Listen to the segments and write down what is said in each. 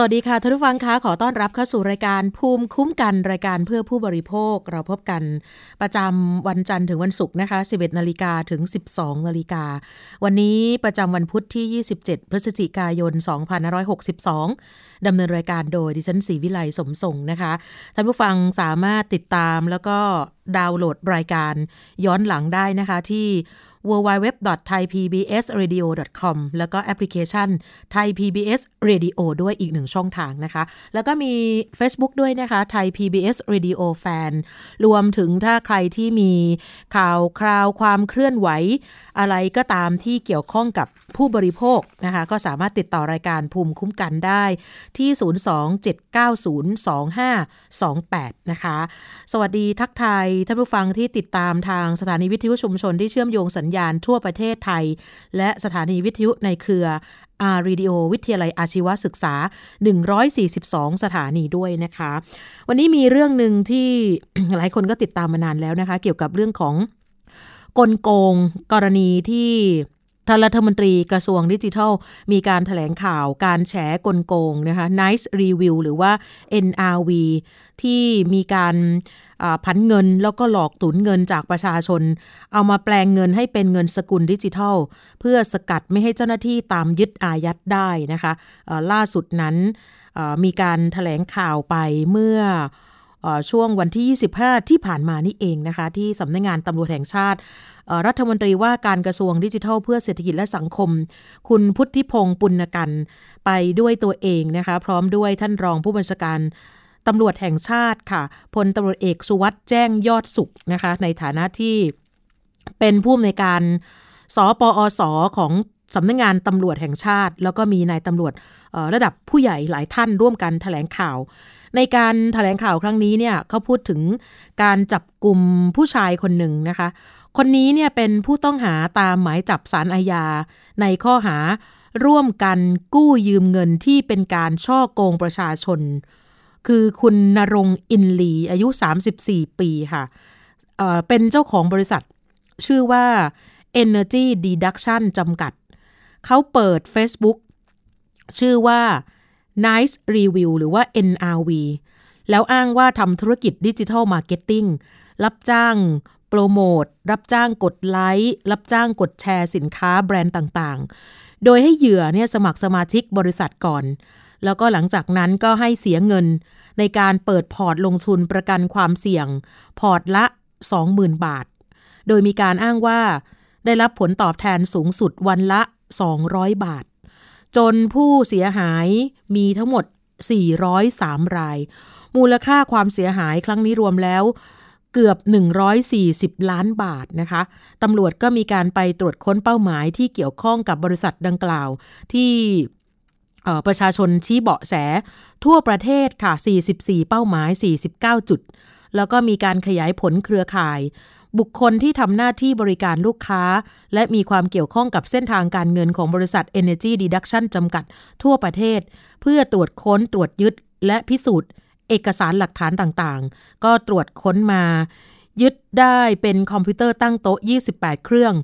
สวัสดีค่ะท่านผู้ฟังคะขอต้อนรับเข้าสู่รายการภูมิคุ้มกันรายการเพื่อผู้บริโภค เราพบกันประจำวันจันทร์ถึงวันศุกร์นะคะ 11 นาฬิกาถึง 12 นาฬิกา วันนี้ประจำวันพุธที่ 27 พฤศจิกายน 2562 ดำเนินรายการโดยดิฉันศรีวิไลสมทรงนะคะ ท่านผู้ฟังสามารถติดตามแล้วก็ดาวน์โหลดรายการย้อนหลังได้นะคะที่ www.thaipbsradio.com แล้วก็แอปพลิเคชัน Thai PBS Radio ด้วยอีกหนึ่งช่องทางนะคะ แล้วก็มี Facebook ด้วยนะคะ Thai PBS Radio Fan รวมถึงถ้าใครที่มีข่าวคราวความเคลื่อนไหว อะไรก็ตามที่เกี่ยวข้องกับผู้บริโภคนะคะ ก็สามารถติดต่อรายการภูมิคุ้มกันได้ที่ 027902528 นะคะ สวัสดีทักทายท่านผู้ฟังที่ติดตามทางสถานีวิทยุชุมชนที่เชื่อมโยงสัญญาณทั่วประเทศไทย และสถานีวิทยุในเครือ R-Radio วิทยาลัยอาชีวศึกษา 142 สถานีด้วยนะคะ วันนี้มีเรื่องหนึ่งที่หลายคนก็ติดตามมานานแล้วนะคะ เกี่ยวกับเรื่องของกลโกงกรณีที่ท่านรัฐมนตรีกระทรวงดิจิทัล มีการถแถลงข่าวการแฉกลโกงนะคะ Nice Review หรือว่า NRV ที่มีการพันเงินแล้วก็หลอกตุนเงินจากประชาชน เอามาแปลงเงินให้เป็นเงินสกุลดิจิทัล เพื่อสกัดไม่ให้เจ้าหน้าที่ตามยึดอายัดได้นะคะล่าสุดนั้นมีการถแถลงข่าวไปเมื่อช่วงวันที่ 25 ที่ผ่านมานี่เองนะคะ ที่สำนักงงานตำรวจแห่งชาติ รัฐมนตรีว่าการกระทรวงดิจิทัล เพื่อเศรษฐกิจและสังคม คุณพุทธิพงศ์ปุณกัน ไปด้วยตัวเองนะคะ พร้อมด้วยท่านรองผู้บัญชาการ ตำรวจแห่งชาติค่ะพลตำรวจเอกสุวัสด์แจ้งยอดสุขนะคะในฐานะที่เป็นผู้อำนวยการสปอสของสำนักงงานตำรวจแห่งชาติ แล้วก็มีนายตำรวจระดับผู้ใหญ่หลายท่านร่วมกันถแถลงข่าว ในการถแถลงข่าวครั้งนี้เนี่ยเขาพูดถึงการจับกลุ่มผู้ชายคนหนึ่งนะคะ คนนี้เนี่ยเป็นผู้ต้องหาตามหมายจับสารอาญา ในข้อหาร่วมกันกู้ยืมเงินที่เป็นการช่อโกงประชาชน คือคุณนรงอินลี อายุ 34 ปีค่ะเเป็นเจ้าของบริษัท ชื่อว่า Energy Deduction จำกัด เขาเปิด Facebook ชื่อว่า Nice Review หรือว่า NRV แล้วอ้างว่าทำธุรกิจ digital marketing รับจ้างโปรโมท รับจ้างกดไลค์รับจ้างกดแชร์สินค้าแบรนด์ต่างๆ โดยให้เหยื่อเนี่ยสมัครสมาชิกบริษัทก่อน แล้วก็หลังจากนั้นก็ให้เสียเงินในการเปิดพอร์ตลงทุนประกันความเสี่ยง พอร์ตละ 20,000 บาท โดยมีการอ้างว่าได้รับผลตอบแทนสูงสุดวันละ 200 บาท จนผู้เสียหายมีทั้งหมด 403 ราย มูลค่าความเสียหายครั้งนี้รวมแล้วเกือบ 140 ล้านบาทนะคะ ตำรวจก็มีการไปตรวจค้นเป้าหมายที่เกี่ยวข้องกับบริษัทดังกล่าว ที่ ประชาชนชี้เบาะแส ทั่วประเทศค่ะ 44 เป้าหมาย 49 จุด แล้วก็มีการขยายผลเครือข่าย บุคคลที่ทำหน้าที่บริการลูกค้า และมีความเกี่ยวข้องกับเส้นทางการเงินของบริษัท Energy Deduction จำกัด ทั่วประเทศ เพื่อตรวจค้นตรวจยึดและพิสูจน์ เอกสารหลักฐานต่างๆ ก็ตรวจค้นมา ยึดได้เป็นคอมพิวเตอร์ตั้งโต๊ะ 28 เครื่อง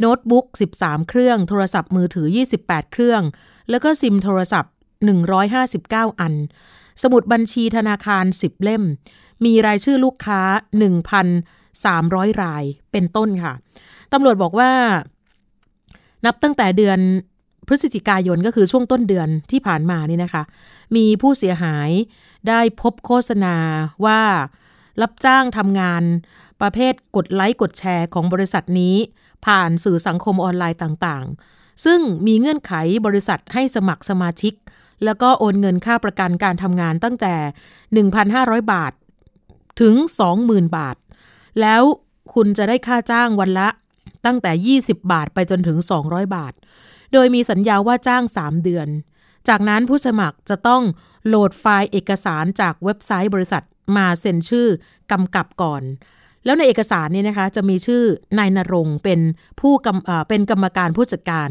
โน้ตบุ๊ก 13 เครื่อง โทรศัพท์มือถือ 28 เครื่อง แล้วก็ซิมโทรศัพท์ 159 อัน สมุดบัญชีธนาคาร 10 เล่ม มีรายชื่อลูกค้า 1,300 รายเป็นต้นค่ะ ตำรวจบอกว่า นับตั้งแต่เดือนพฤศจิกายนก็คือช่วงต้นเดือนที่ผ่านมานี่นะคะ มีผู้เสียหายได้พบโฆษณาว่ารับจ้างทำงานประเภทกดไลค์กดแชร์ของบริษัทนี้ ผ่านสื่อสังคมออนไลน์ต่างๆ ซึ่งมีเงื่อนไขบริษัทให้สมัครสมาชิก แล้วก็โอนเงินค่าประกันการทำงานตั้งแต่ 1,500 บาท ถึง 20,000 บาท แล้วคุณจะได้ค่าจ้างวันละตั้งแต่ 20 บาทไปจนถึง 200 บาท โดยมีสัญญาว่าจ้าง 3 เดือน จากนั้นผู้สมัครจะต้องโหลดไฟล์เอกสารจากเว็บไซต์บริษัทมาเซ็นชื่อกำกับก่อน แล้วในเอกสารนี่นะคะจะมีชื่อนายนรงเป็นผู้เป็นกรรมการผู้จัดการ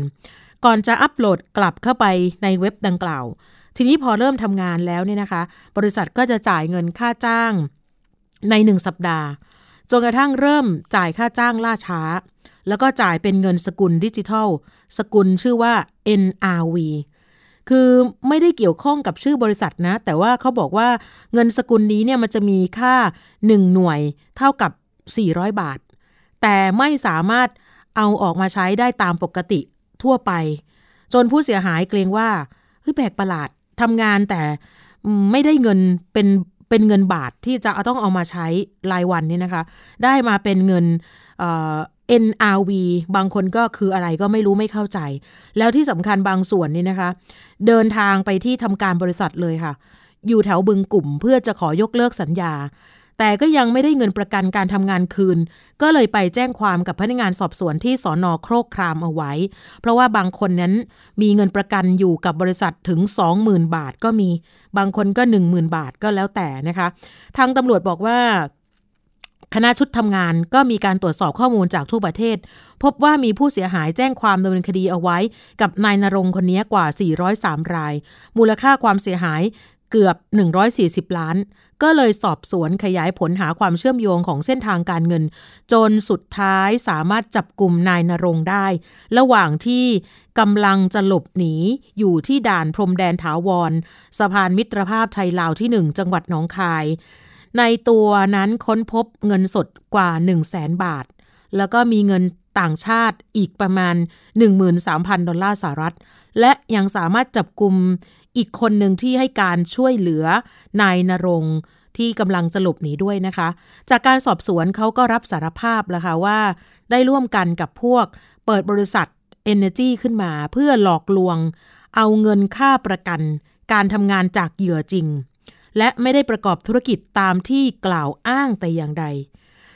ก่อนจะอัปโหลดกลับเข้าไปในเว็บดังกล่าว ทีนี้พอเริ่มทำงานแล้วเนี่ยนะคะ บริษัทก็จะจ่ายเงินค่าจ้างในหนึ่งสัปดาห์จนกระทั่งเริ่มจ่ายค่าจ้างล่าช้า แล้วก็จ่ายเป็นเงินสกุลดิจิทัล สกุลชื่อว่า NRV คือไม่ได้เกี่ยวข้องกับชื่อบริษัทนะ แต่ว่าเขาบอกว่าเงินสกุลนี้เนี่ยมันจะมีค่า 1 หน่วยเท่ากับ 400 บาท แต่ไม่สามารถเอาออกมาใช้ได้ตามปกติทั่วไป จนผู้เสียหายเกรงว่าเฮ้ยแปลกประหลาดทำงานแต่ไม่ได้เงินเป็นเป็นเงินบาทที่จะต้องเอามาใช้รายวันนี่นะคะ ได้มาเป็นเงิน NRV บางคนก็คืออะไรก็ไม่รู้ไม่เข้าใจ แล้วที่สำคัญบางส่วนนี่นะคะ เดินทางไปที่ทำการบริษัทเลยค่ะ อยู่แถวบึงกลุ่มเพื่อจะขอยกเลิกสัญญา แต่ก็ยังไม่ได้เงินประกันการทำงานคืน ก็เลยไปแจ้งความกับพนักงานสอบสวนที่สอนอโครกครามเอาไว้ เพราะว่าบางคนนั้นมีเงินประกันอยู่กับบริษัทถึง 20,000 บาทก็มี บางคนก็ 10,000 บาทก็แล้วแต่นะคะ ทางตำรวจบอกว่าคณะชุดทำงานก็มีการตรวจสอบข้อมูลจากทั่วประเทศ พบว่ามีผู้เสียหายแจ้งความดำเนินคดีเอาไว้ กับนายนรงคนนี้กว่า 403 ราย มูลค่าความเสียหายเกือบ 140 ล้าน ก็เลยสอบสวนขยายผลหาความเชื่อมโยงของเส้นทางการเงิน จนสุดท้ายสามารถจับกลุ่มนายนรงได้ ระหว่างที่กำลังจะหลบหนีอยู่ที่ด่านพรมแดนถาวร สะพานมิตรภาพไทยลาวที่1จังหวัดหนองคาย ในตัวนั้นค้นพบเงินสดกว่า 1 0 0 0 0แสนบาท แล้วก็มีเงินต่างชาติอีกประมาณ 13,000 ดอลลาร์สหรัฐ และยังสามารถจับกลุ่ม อีกคนหนึ่งที่ให้การช่วยเหลือนายนรงที่กำลังจะหลบหนีด้วยนะคะ จากการสอบสวนเขาก็รับสารภาพแล้วค่ะว่า ได้ร่วมกันกับพวกเปิดบริษัท Energy ขึ้นมาเพื่อหลอกลวง เอาเงินค่าประกัน การทำงานจากเหยื่อจริง และไม่ได้ประกอบธุรกิจตามที่กล่าวอ้างแต่อย่างใด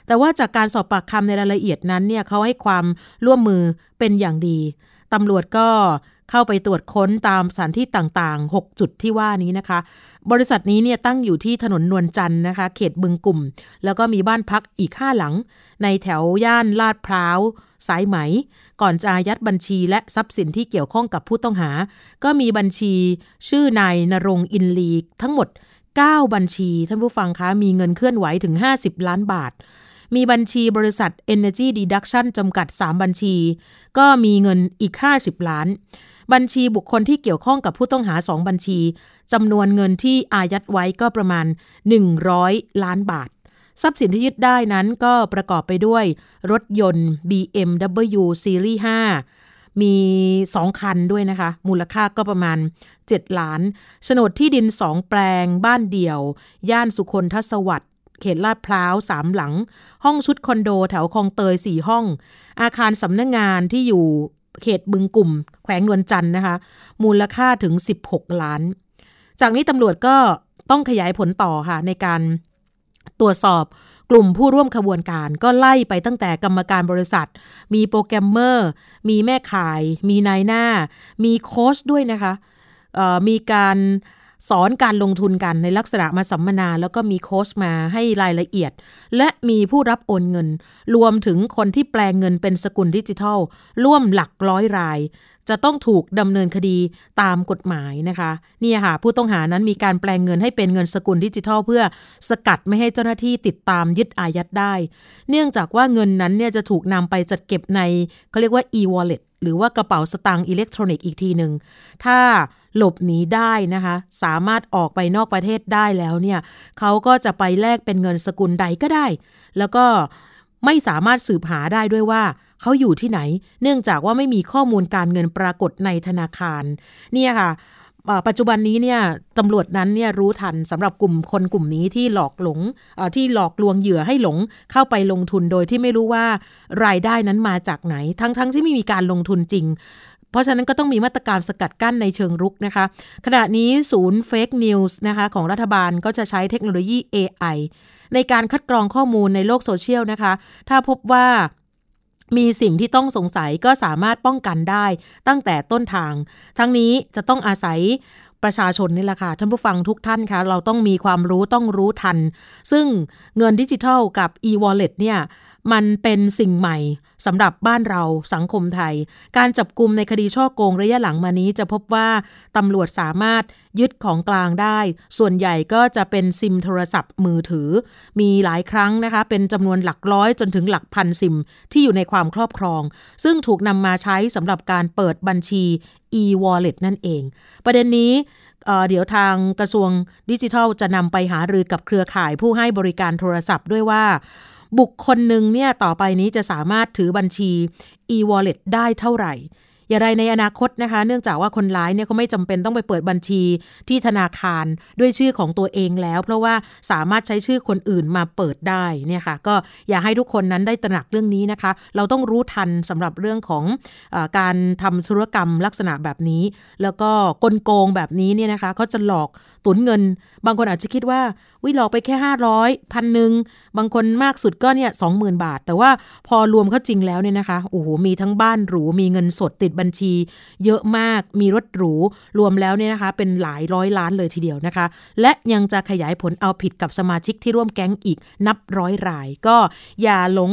แต่ว่าจากการสอบปากคำในรายละเอียดนั้นเนี่ยเขาให้ความร่วมมือเป็นอย่างดีตำรวจก็ เข้าไปตรวจค้นตามสถานที่ต่างๆ 6 จุดที่ว่านี้นะคะ บริษัทนี้เนี่ยตั้งอยู่ที่ถนนนวลจันทร์นะคะ เขตบึงกลุ่ม แล้วก็มีบ้านพักอีกห้าหลัง ในแถวย่านลาดพร้าว สายไหม ก่อนจะอายัดบัญชีและทรัพย์สินที่เกี่ยวข้องกับผู้ต้องหา ก็มีบัญชีชื่อนายนรงอินลีทั้งหมด 9 บัญชี ท่านผู้ฟังคะมีเงินเคลื่อนไหวถึง 50 ล้านบาทมีบัญชีบริษัท Energy Deduction จำกัด 3 บัญชี ก็มีเงินอีก 50 ล้าน บัญชีบุคคลที่เกี่ยวข้องกับผู้ต้องหา 2 บัญชีจำนวนเงินที่อายัดไว้ก็ประมาณ 100 ล้านบาท ทรัพย์สินที่ยึดได้นั้นก็ประกอบไปด้วย รถยนต์ BMW Series 5 มี 2 คันด้วยนะคะ มูลค่าก็ประมาณ 7 ล้านโฉนดที่ดินสองแปลง บ้านเดี่ยว ย่านสุคนทศวรรษเขตลาดพร้าวสามหลัง ห้องชุดคอนโดแถวคลองเตยสี่ห้อง อาคารสำนักงงานที่อยู่ เขตบึงกลุ่ม แขวงนวลจันทร์นะคะ มูลค่าถึง 16 ล้าน จากนี้ตำรวจก็ต้องขยายผลต่อค่ะ ในการตรวจสอบกลุ่มผู้ร่วมขบวนการก็ไล่ไปตั้งแต่กรรมการบริษัท มีโปรแกรมเมอร์ มีแม่ขาย มีนายหน้า มีโค้ชด้วยนะคะมีการ สอนการลงทุนกันในลักษณะมาสัมมนา แล้วก็มีโค้ชมาให้รายละเอียด และมีผู้รับโอนเงิน รวมถึงคนที่แปลงเงินเป็นสกุลดิจิทัล ร่วมหลักร้อยราย จะต้องถูกดำเนินคดีตามกฎหมายนะคะนี่ค่ะผู้ต้องหานั้นมีการแปลงเงินให้เป็นเงินสกุลดิจิทัล เพื่อสกัดไม่ให้เจ้าหน้าที่ติดตามยึดอายัดได้ เนื่องจากว่าเงินนั้นเนี่ยจะถูกนำไปจัดเก็บในเขาเรียกว่า e-wallet หรือว่ากระเป๋าสตางค์อิเล็กทรอนิกส์อีกทีหนึ่งถ้า หลบหนีได้นะคะ สามารถออกไปนอกประเทศได้แล้วเนี่ยเขาก็จะไปแลกเป็นเงินสกุลใดก็ได้ แล้วก็ไม่สามารถสืบหาได้ด้วยว่าเขาอยู่ที่ไหน เนื่องจากว่าไม่มีข้อมูลการเงินปรากฏในธนาคาร เนี่ยค่ะปัจจุบันนี้เนี่ยตำรวจนั้นเนี่ยรู้ทันสำหรับกลุ่มคนกลุ่มนี้ที่หลอกหลงที่หลอกลวงเหยื่อให้หลงเข้าไปลงทุนโดยที่ไม่รู้ว่ารายได้นั้นมาจากไหน ทั้งๆที่ไม่มีการลงทุนจริง เพราะฉะนั้นก็ต้องมีมาตรการสกัดกั้นในเชิงรุกนะคะ ขณะนี้ศูนย์ fake news นะคะของรัฐบาลก็จะใช้เทคโนโลยี AI ในการคัดกรองข้อมูลในโลกโซเชียลนะคะ ถ้าพบว่ามีสิ่งที่ต้องสงสัยก็สามารถป้องกันได้ตั้งแต่ต้นทาง ทั้งนี้จะต้องอาศัยประชาชนนี่แหละค่ะ ท่านผู้ฟังทุกท่านคะเราต้องมีความรู้ต้องรู้ทัน ซึ่งเงินดิจิทัลกับ e-wallet เนี่ย มันเป็นสิ่งใหม่ สำหรับบ้านเราสังคมไทย การจับกลุ่มในคดีช่อโกงระยะหลังมานี้จะพบว่าตำรวจสามารถยึดของกลางได้ ส่วนใหญ่ก็จะเป็นซิมโทรศัพท์มือถือ มีหลายครั้งนะคะ เป็นจำนวนหลักร้อยจนถึงหลักพันซิมที่อยู่ในความครอบครอง ซึ่งถูกนำมาใช้สำหรับการเปิดบัญชี e-wallet นั่นเอง ประเด็นนี้เดี๋ยวทางกระทรวงดิจิทัลจะนำไปหารือกับเครือข่ายผู้ให้บริการโทรศัพท์ด้วยว่า บุคคลหนึ่งเนี่ยต่อไปนี้จะสามารถถือบัญชี e-wallet ได้เท่าไหร่ อย่างไรในอนาคตนะคะ เนื่องจากว่าคนร้ายเนี่ยเขาไม่จำเป็นต้องไปเปิดบัญชีที่ธนาคารด้วยชื่อของตัวเองแล้ว เพราะว่าสามารถใช้ชื่อคนอื่นมาเปิดได้เนี่ยค่ะก็อยากให้ทุกคนนั้นได้ตระหนักเรื่องนี้นะคะ เราต้องรู้ทันสำหรับเรื่องของอการทำธุรกรรมลักษณะแบบนี้ แล้วก็กลโกงแบบนี้เนี่ยนะคะเขาจะหลอกตุนเงิน บางคนอาจจะคิดว่าวิหลอกไปแค่ 500พันหนึ่งบางคนมากสุดก็เนี่ยสองหมื่นบาท แต่ว่าพอรวมเข้าจริงแล้วเนี่ยนะคะโอ้โหมีทั้งบ้านหรูมีเงินสดติดบัญชีเยอะมากมีรถหรู รวมแล้วเนี่ยนะคะ เป็นหลายร้อยล้านเลยทีเดียวนะคะ และยังจะขยายผลเอาผิดกับสมาชิกที่ร่วมแก๊งอีกนับร้อยราย ก็อย่าหลง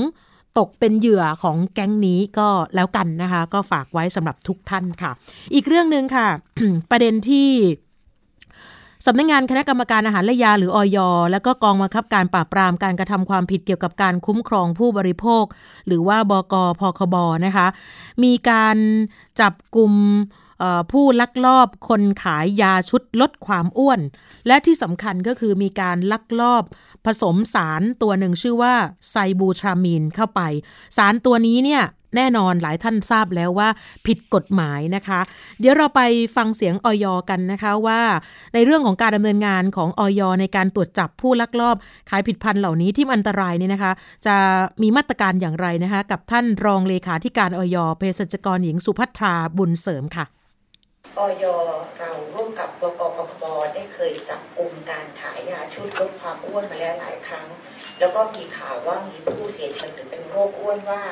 ตกเป็นเหยื่อของแก๊งนี้ก็แล้วกันนะคะ ก็ฝากไว้สำหรับทุกท่านค่ะ อีกเรื่องหนึ่งค่ะ ประเด็นที่ สำนักงงานคณะกรรมการอาหารและยาหรืออย และก็กองบังคับการปราบปรามการกระทำความผิดเกี่ยวกับการคุ้มครองผู้บริโภค หรือว่าบกพคบนะคะ มีการจับกลุ่มผู้ลักลอบคนขายยาชุดลดความอ้วน และที่สำคัญก็คือมีการลักลอบผสมสารตัวหนึ่งชื่อว่าไซบูทรามีนเข้าไป สารตัวนี้เนี่ย แน่นอนหลายท่านทราบแล้วว่าผิดกฎหมายนะคะ เดี๋ยวเราไปฟังเสียงออยกันนะคะว่า ในเรื่องของการดำเนินงานของออยในการตรวจจับผู้ลักลอบ ขายผิดพันธุ์เหล่านี้ที่อันตรายนี่นะคะ จะมีมาตรการอย่างไรนะคะ กับท่านรองเลขาธิการออยเภสัชกรหญิงสุภัทราบุญเสริมค่ะออยเราร่วมกับบกปคบได้เคยจับกลุ่มการขายยาชุดลดความอ้วนมาแล้วหลายครั้ง แล้วก็มีข่าวว่ามีผู้เสียชีวิตหรือเป็นโรคอ้วนว่า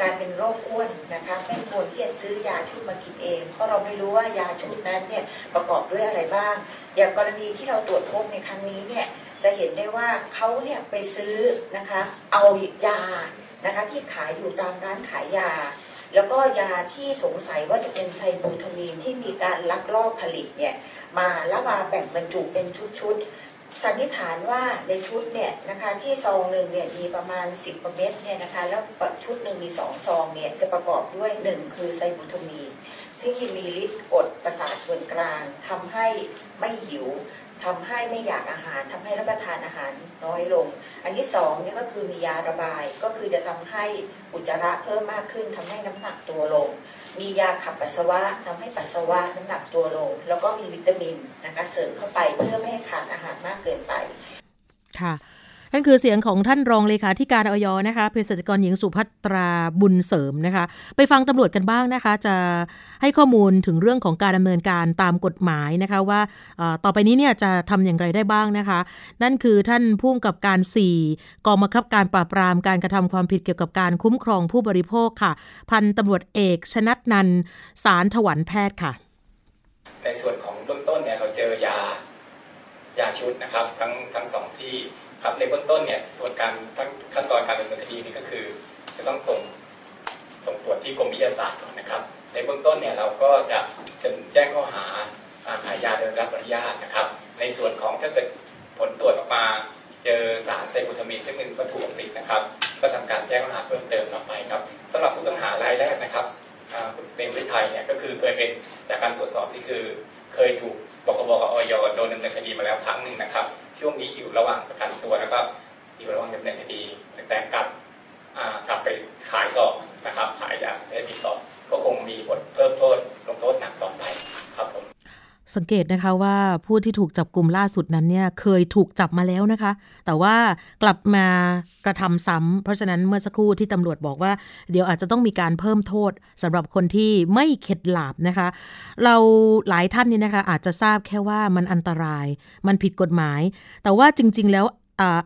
การเป็นโรคอ้วนนะคะไม่ควรที่จะซื้อยาชุดมากินเอง เพราะเราไม่รู้ว่ายาชุดนั้นเนี่ยประกอบด้วยอะไรบ้าง อย่างกรณีที่เราตรวจพบในครั้งนี้เนี่ยจะเห็นได้ว่าเขาเนี่ยไปซื้อนะคะเอายานะคะที่ขายอยู่ตามร้านขายยา แล้วก็ยาที่สงสัยว่าจะเป็นไซบูทามีนที่มีการลักลอบผลิตเนี่ยมาแล้วมาแบ่งบรรจุเป็นชุด สันนิษฐานว่าในชุดเนี่ยนะคะที่ซองหนึ่งเนี่ยมีประมาณ 10เม็ดเนี่ยนะคะแล้วชุดหนึ่งมีสองซองเนี่ยจะประกอบด้วยหนึ่งคือไซบูทามีนซึ่งมีฤทธิ์กดประสาทส่วนกลางทำให้ไม่หิวทำให้ไม่อยากอาหารทำให้รับประทานอาหารน้อยลง อันที่สองเนี่ยก็คือมียาระบายก็คือจะทำให้อุจจาระเพิ่มมากขึ้นทำให้น้ำหนักตัวลง มียาขับปัสสาวะทำให้ปัสสาวะน้ำหนักตัวลง แล้วก็มีวิตามินนะคะเสริมเข้าไปเพื่อไม่ให้ขาดอาหารมากเกินไป ค่ะ นั่นคือเสียงของท่านรองเลขาธิการออยนะคะเภสัชกรหญิงสุภัตราบุญเสริมนะคะ ไปฟังตำรวจกันบ้างนะคะ จะให้ข้อมูลถึงเรื่องของการดำเนินการตามกฎหมายนะคะว่าต่อไปนี้เนี่ยจะทำอย่างไรได้บ้างนะคะ นั่นคือท่านผู้กกับการ 4 กองบังคับการปราบปรามการกระทำความผิดเกี่ยวกับการคุ้มครองผู้บริโภคค่ะ พันตำรวจเอกชนัดนันสารถวันแพทย์ค่ะ ในส่วนของเบื้องต้นเนี่ยเราเจอยายาชุดนะครับ ทั้งทั้งสองที่ ครับในเบื้องต้นเนี่ยส่วนการขั้นตอนการดำเนินคดีนี่ก็คือ จะต้องส่งส่งตรวจที่กรมวิทยาศาสตร์ก่อนนะครับ ในเบื้องต้นเนี่ยเราก็จะจะแจ้งข้อหาขายยาโดยรับอนุญาตนะครับ ในส่วนของถ้าเกิดผลตรวจออกมาเจอสารไซบูทามีนซึ่งเป็นวัตถุผลิตนะครับ ก็ทำการแจ้งข้อหาเพิ่มเติมต่อไปครับสำหรับผู้ต้องหารายแรกนะครับคุณเป็นวิทยเนี่ยก็คือเคยเป็นจากการตรวจสอบที่คือ เคยถูกบกบกับออยโดนดำเนินคดีมาแล้วครั้งหนึ่งนะครับ ช่วงนี้อยู่ระหว่างประกันตัวแล้วก็อยู่ระหว่างดำเนินคดีแต่กลับกลับไปขายต่อนะครับ ขายยาเสพติดต่อก็คงมีบทเพิ่มโทษลงโทษหนักต่อไปครับผม สังเกตนะคะว่าผู้ที่ถูกจับกลุ่มล่าสุดนั้นเนี่ยเคยถูกจับมาแล้วนะคะ แต่ว่ากลับมากระทำซ้ำเพราะฉะนั้นเมื่อสักครู่ที่ตำรวจบอกว่า เดี๋ยวอาจจะต้องมีการเพิ่มโทษสำหรับคนที่ไม่เข็ดหลาบนะคะ เราหลายท่านนี่นะคะอาจจะทราบแค่ว่ามันอันตราย มันผิดกฎหมาย แต่ว่าจริง ๆ แล้ว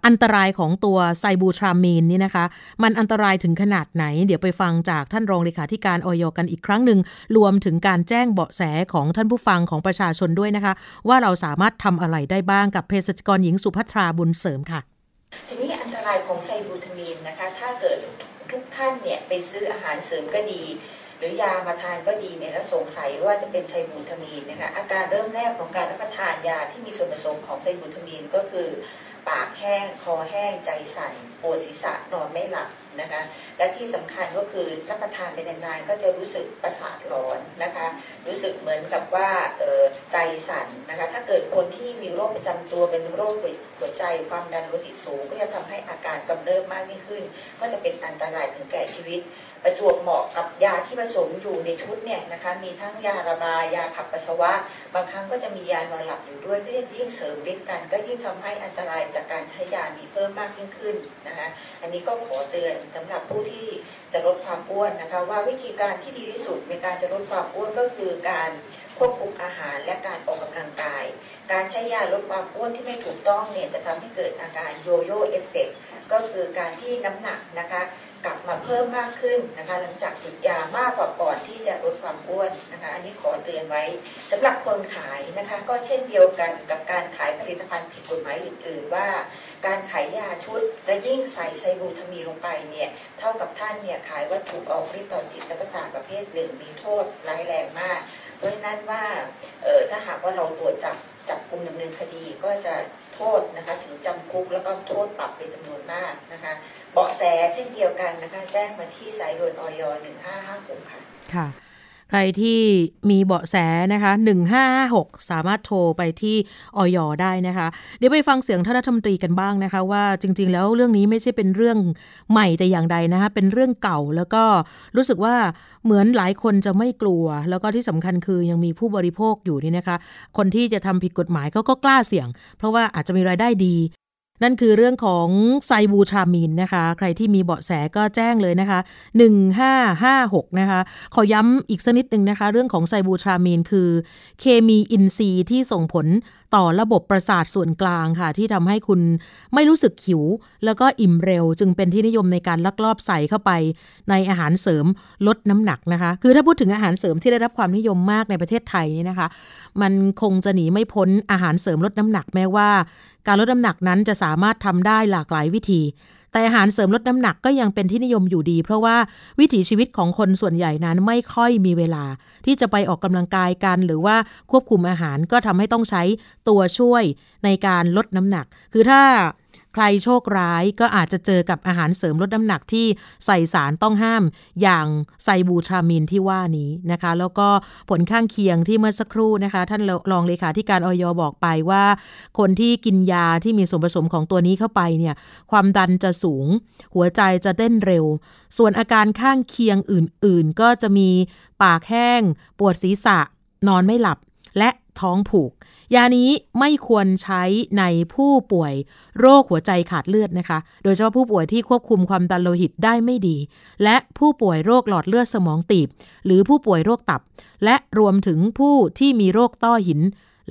อันตรายของตัวไซบูทรามีนนี่นะคะ มันอันตรายถึงขนาดไหน เดี๋ยวไปฟังจากท่านรองเลขาธิการออยกันอีกครั้งหนึ่ง รวมถึงการแจ้งเบาะแสของท่านผู้ฟังของประชาชนด้วยนะคะ ว่าเราสามารถทำอะไรได้บ้างกับเภสัชกรหญิงสุภัทราบุญเสริมค่ะ ทีนี้อันตรายของไซบูทามีนนะคะ ถ้าเกิดทุกท่านเนี่ยไปซื้ออาหารเสริมก็ดี หรือยามาทานก็ดีเนี่ยแล้วสงสัยว่าจะเป็นไซบูทามีนนะคะอาการเริ่มแรกของการรับประทานยาที่มีส่วนผสมของไซบูทามีนก็คือ ปากแห้ง คอแห้งใจสั่นปวดศีรษะนอนไม่หลับนะคะ และที่สำคัญก็คือรับประทานไปนานๆก็จะรู้สึกประสาทร้อนนะคะ รู้สึกเหมือนกับว่าออใจสั่นนะคะ ถ้าเกิดคนที่มีโรคประจำตัวเป็นโรคหัวใจความดันโลหิตสูง ก็จะทำให้อาการกำเริบมากยิ่งขึ้น ก็จะเป็นอันตรายถึงแก่ชีวิต ประจวบเหมาะกับยาที่ผสมอยู่ในชุดเนี่ยนะคะมีทั้งยาระบายยาขับปัสสาวะ บางครั้งก็จะมียานอนหลับอยู่ด้วยก็จะยิ่งเสริมฤทธิ์กัน ก็ยิ่งทำให้อันตรายจากการใช้ยามีเพิ่มมากยิ่งขึ้นนะคะอันนี้ก็ขอเตือนสำหรับผู้ที่จะลดความอ้วนนะคะ ว่าวิธีการที่ดีที่สุดในการจะลดความอ้วนก็คือการควบคุมอาหารและการออกกำลังกาย การใช้ยาลดความอ้วนที่ไม่ถูกต้องเนี่ยจะทำให้เกิดอาการโยโย่เอฟเฟกก็คือการที่น้ำหนักนะคะ กลับมาเพิ่มมากขึ้นนะคะ หลังจากหยุดยามากกว่าก่อนที่จะลดความอ้วนนะคะ อันนี้ขอเตือนไว้สำหรับคนขายนะคะ ก็เช่นเดียวกันกับการขายผลิตภัณฑ์ผิดกฎหมายอื่น ๆ ว่า การขายยาชุดและยิ่งใส่ไซบูทามีลงไปเนี่ยเท่ากับท่านเนี่ยขายวัตถุออกฤทธิ์ต่อจิตและประสาทประเภทหนึ่งมีโทษร้ายแรงมาก เพราะฉะนั้นว่าเออถ้าหากว่าเราตรวจจับจับกลุ่มดำเนินคดีก็จะ โทษนะคะถึงจำคุกแล้วก็โทษปรับเป็นจำนวนมากนะคะเบาะแสเช่นเดียวกันนะคะแจ้งมาที่สายด่วนออย1556ค่ะค่ะ ใครที่มีเบาะแสนะคะ 1556 สามารถโทรไปที่ออยได้นะคะ เดี๋ยวไปฟังเสียงท่านรัฐมนตรีกันบ้างนะคะ ว่าจริง ๆ แล้วเรื่องนี้ไม่ใช่เป็นเรื่องใหม่แต่อย่างใดนะคะ เป็นเรื่องเก่าแล้วก็รู้สึกว่าเหมือนหลายคนจะไม่กลัว แล้วก็ที่สำคัญคือยังมีผู้บริโภคอยู่นี่นะคะ คนที่จะทำผิดกฎหมายเขาก็กล้าเสี่ยง เพราะว่าอาจจะมีรายได้ดี นั่นคือเรื่องของไซบูทรามีนนะคะ ใครที่มีเบาะแสก็แจ้งเลยนะคะ 1556 นะคะ ขอย้ำอีกสักนิดหนึ่งนะคะ เรื่องของไซบูทรามีนคือ เคมีอินทรีย์ที่ส่งผลต่อระบบประสาทส่วนกลางค่ะ ที่ทำให้คุณไม่รู้สึกหิว แล้วก็อิ่มเร็ว จึงเป็นที่นิยมในการลักลอบใส่เข้าไป ในอาหารเสริมลดน้ำหนักนะคะ คือถ้าพูดถึงอาหารเสริมที่ได้รับความนิยมมากในประเทศไทยนี่นะคะ มันคงจะหนีไม่พ้นอาหารเสริมลดน้ำหนักแม้ว่า การลดน้ำหนักนั้นจะสามารถทำได้หลากหลายวิธี แต่อาหารเสริมลดน้ำหนักก็ยังเป็นที่นิยมอยู่ดี เพราะว่าวิถีชีวิตของคนส่วนใหญ่นั้นไม่ค่อยมีเวลา ที่จะไปออกกำลังกายกัน หรือว่าควบคุมอาหารก็ทำให้ต้องใช้ตัวช่วยในการลดน้ำหนัก คือถ้า ใครโชคร้ายก็อาจจะเจอกับอาหารเสริมลดน้ำหนักที่ใส่สารต้องห้าม อย่างไซบูทรามินที่ว่านี้นะคะ แล้วก็ผลข้างเคียงที่เมื่อสักครู่นะคะ ท่านรองเลขาธิการออยบอกไปว่า คนที่กินยาที่มีส่วนผสมของตัวนี้เข้าไปเนี่ยความดันจะสูง หัวใจจะเต้นเร็ว ส่วนอาการข้างเคียงอื่น ๆ ก็จะมีปากแห้ง ปวดศีรษะ นอนไม่หลับและท้องผูก ยานี้ไม่ควรใช้ในผู้ป่วยโรคหัวใจขาดเลือดนะคะ โดยเฉพาะผู้ป่วยที่ควบคุมความดันโลหิตได้ไม่ดี และผู้ป่วยโรคหลอดเลือดสมองตีบ หรือผู้ป่วยโรคตับ และรวมถึงผู้ที่มีโรคต้อหิน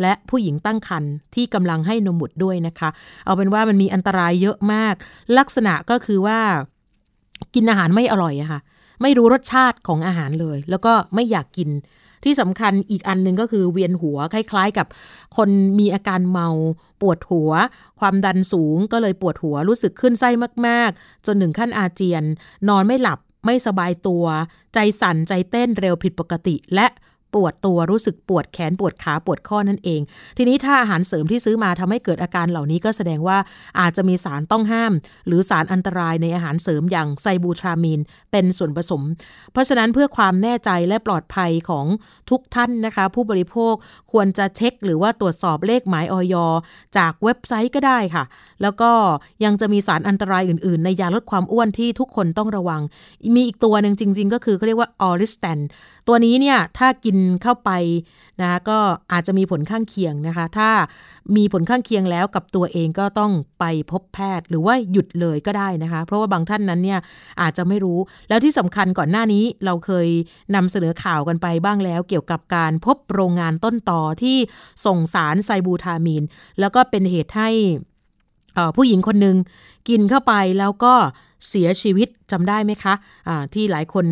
และผู้หญิงตั้งครรภ์ที่กำลังให้นมบุตรด้วยนะคะ เอาเป็นว่ามันมีอันตรายเยอะมาก ลักษณะก็คือว่า กินอาหารไม่อร่อยอะค่ะ ไม่รู้รสชาติของอาหารเลย แล้วก็ไม่อยากกิน ที่สำคัญอีกอันหนึ่งก็คือเวียนหัวคล้ายๆ กับ คนมีอาการเมาปวดหัว ความดันสูงก็เลยปวดหัวรู้สึกขึ้นไส้มาก ๆ จนถึงขั้นอาเจียน นอนไม่หลับไม่สบายตัว ใจสั่นใจเต้นเร็วผิดปกติและ ปวดตัวรู้สึกปวดแขนปวดขาปวดข้อนั่นเอง ทีนี้ถ้าอาหารเสริมที่ซื้อมาทำให้เกิดอาการเหล่านี้ก็แสดงว่าอาจจะมีสารต้องห้าม หรือสารอันตรายในอาหารเสริมอย่างไซบูทรามีน เป็นส่วนผสม เพราะฉะนั้นเพื่อความแน่ใจและปลอดภัยของทุกท่านนะคะ ผู้บริโภคควรจะเช็ค หรือว่าตรวจสอบเลขหมายออยจากเว็บไซต์ก็ได้ค่ะ แล้วก็ยังจะมีสารอันตรายอื่น ๆ ในยาลดความอ้วนที่ทุกคนต้องระวัง มีอีกตัวหนึ่งจริง ๆ ก็คือเขาเรียกว่าออริสแตนตัวนี้เนี่ยถ้ากินเข้าไปนะก็อาจจะมีผลข้างเคียงนะคะ ถ้ามีผลข้างเคียงแล้วกับตัวเองก็ต้องไปพบแพทย์หรือว่าหยุดเลยก็ได้นะคะ เพราะว่าบางท่านนั้นเนี่ยอาจจะไม่รู้แล้วที่สำคัญก่อนหน้านี้เราเคยนำเสนอข่าวกันไปบ้างแล้ว เกี่ยวกับการพบโรงงานต้นต่อที่ส่งสารไซบูทามีน แล้วก็เป็นเหตุให้ ผู้หญิงคนหนึ่งกินเข้าไปแล้วก็เสียชีวิตจำได้ไหมคะะที่หลายคน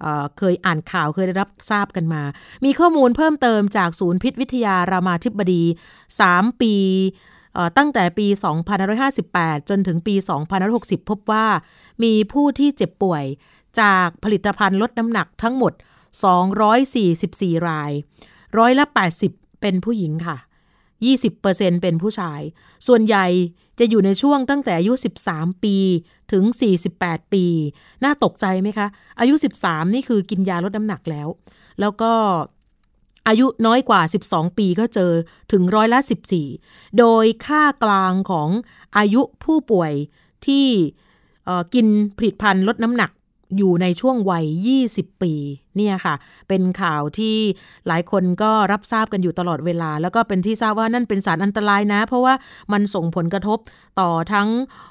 เเคยอ่านข่าวเคยได้รับทราบกันมา มีข้อมูลเพิ่มเติมจากศูนย์พิษวิทยารามาธิบดี 3 ปีตั้งแต่ปี 2558 จนถึงปี 2560 พบว่า มีผู้ที่เจ็บป่วยจากผลิตภัณฑ์ลดน้ำหนักทั้งหมด 244 ราย ร้อยละ 80 เป็นผู้หญิงค่ะ 20%เป็นผู้ชาย ส่วนใหญ่จะอยู่ในช่วงตั้งแต่อายุ 13 ปีถึง 48 ปี น่าตกใจไหมคะ อายุ 13 นี่คือกินยาลดน้ำหนักแล้ว แล้วก็อายุน้อยกว่า 12 ปีก็เจอถึงร้อยละ 14 โดยค่ากลางของอายุผู้ป่วยที่กินผลิตภัณฑ์ลดน้ำหนักอยู่ในช่วงวัย 20 ปี เนี่ยค่ะ เป็นข่าวที่หลายคนก็รับทราบกันอยู่ตลอดเวลา แล้วก็เป็นที่ทราบว่านั่นเป็นสารอันตรายนะ เพราะว่ามันส่งผลกระทบต่อทั้ง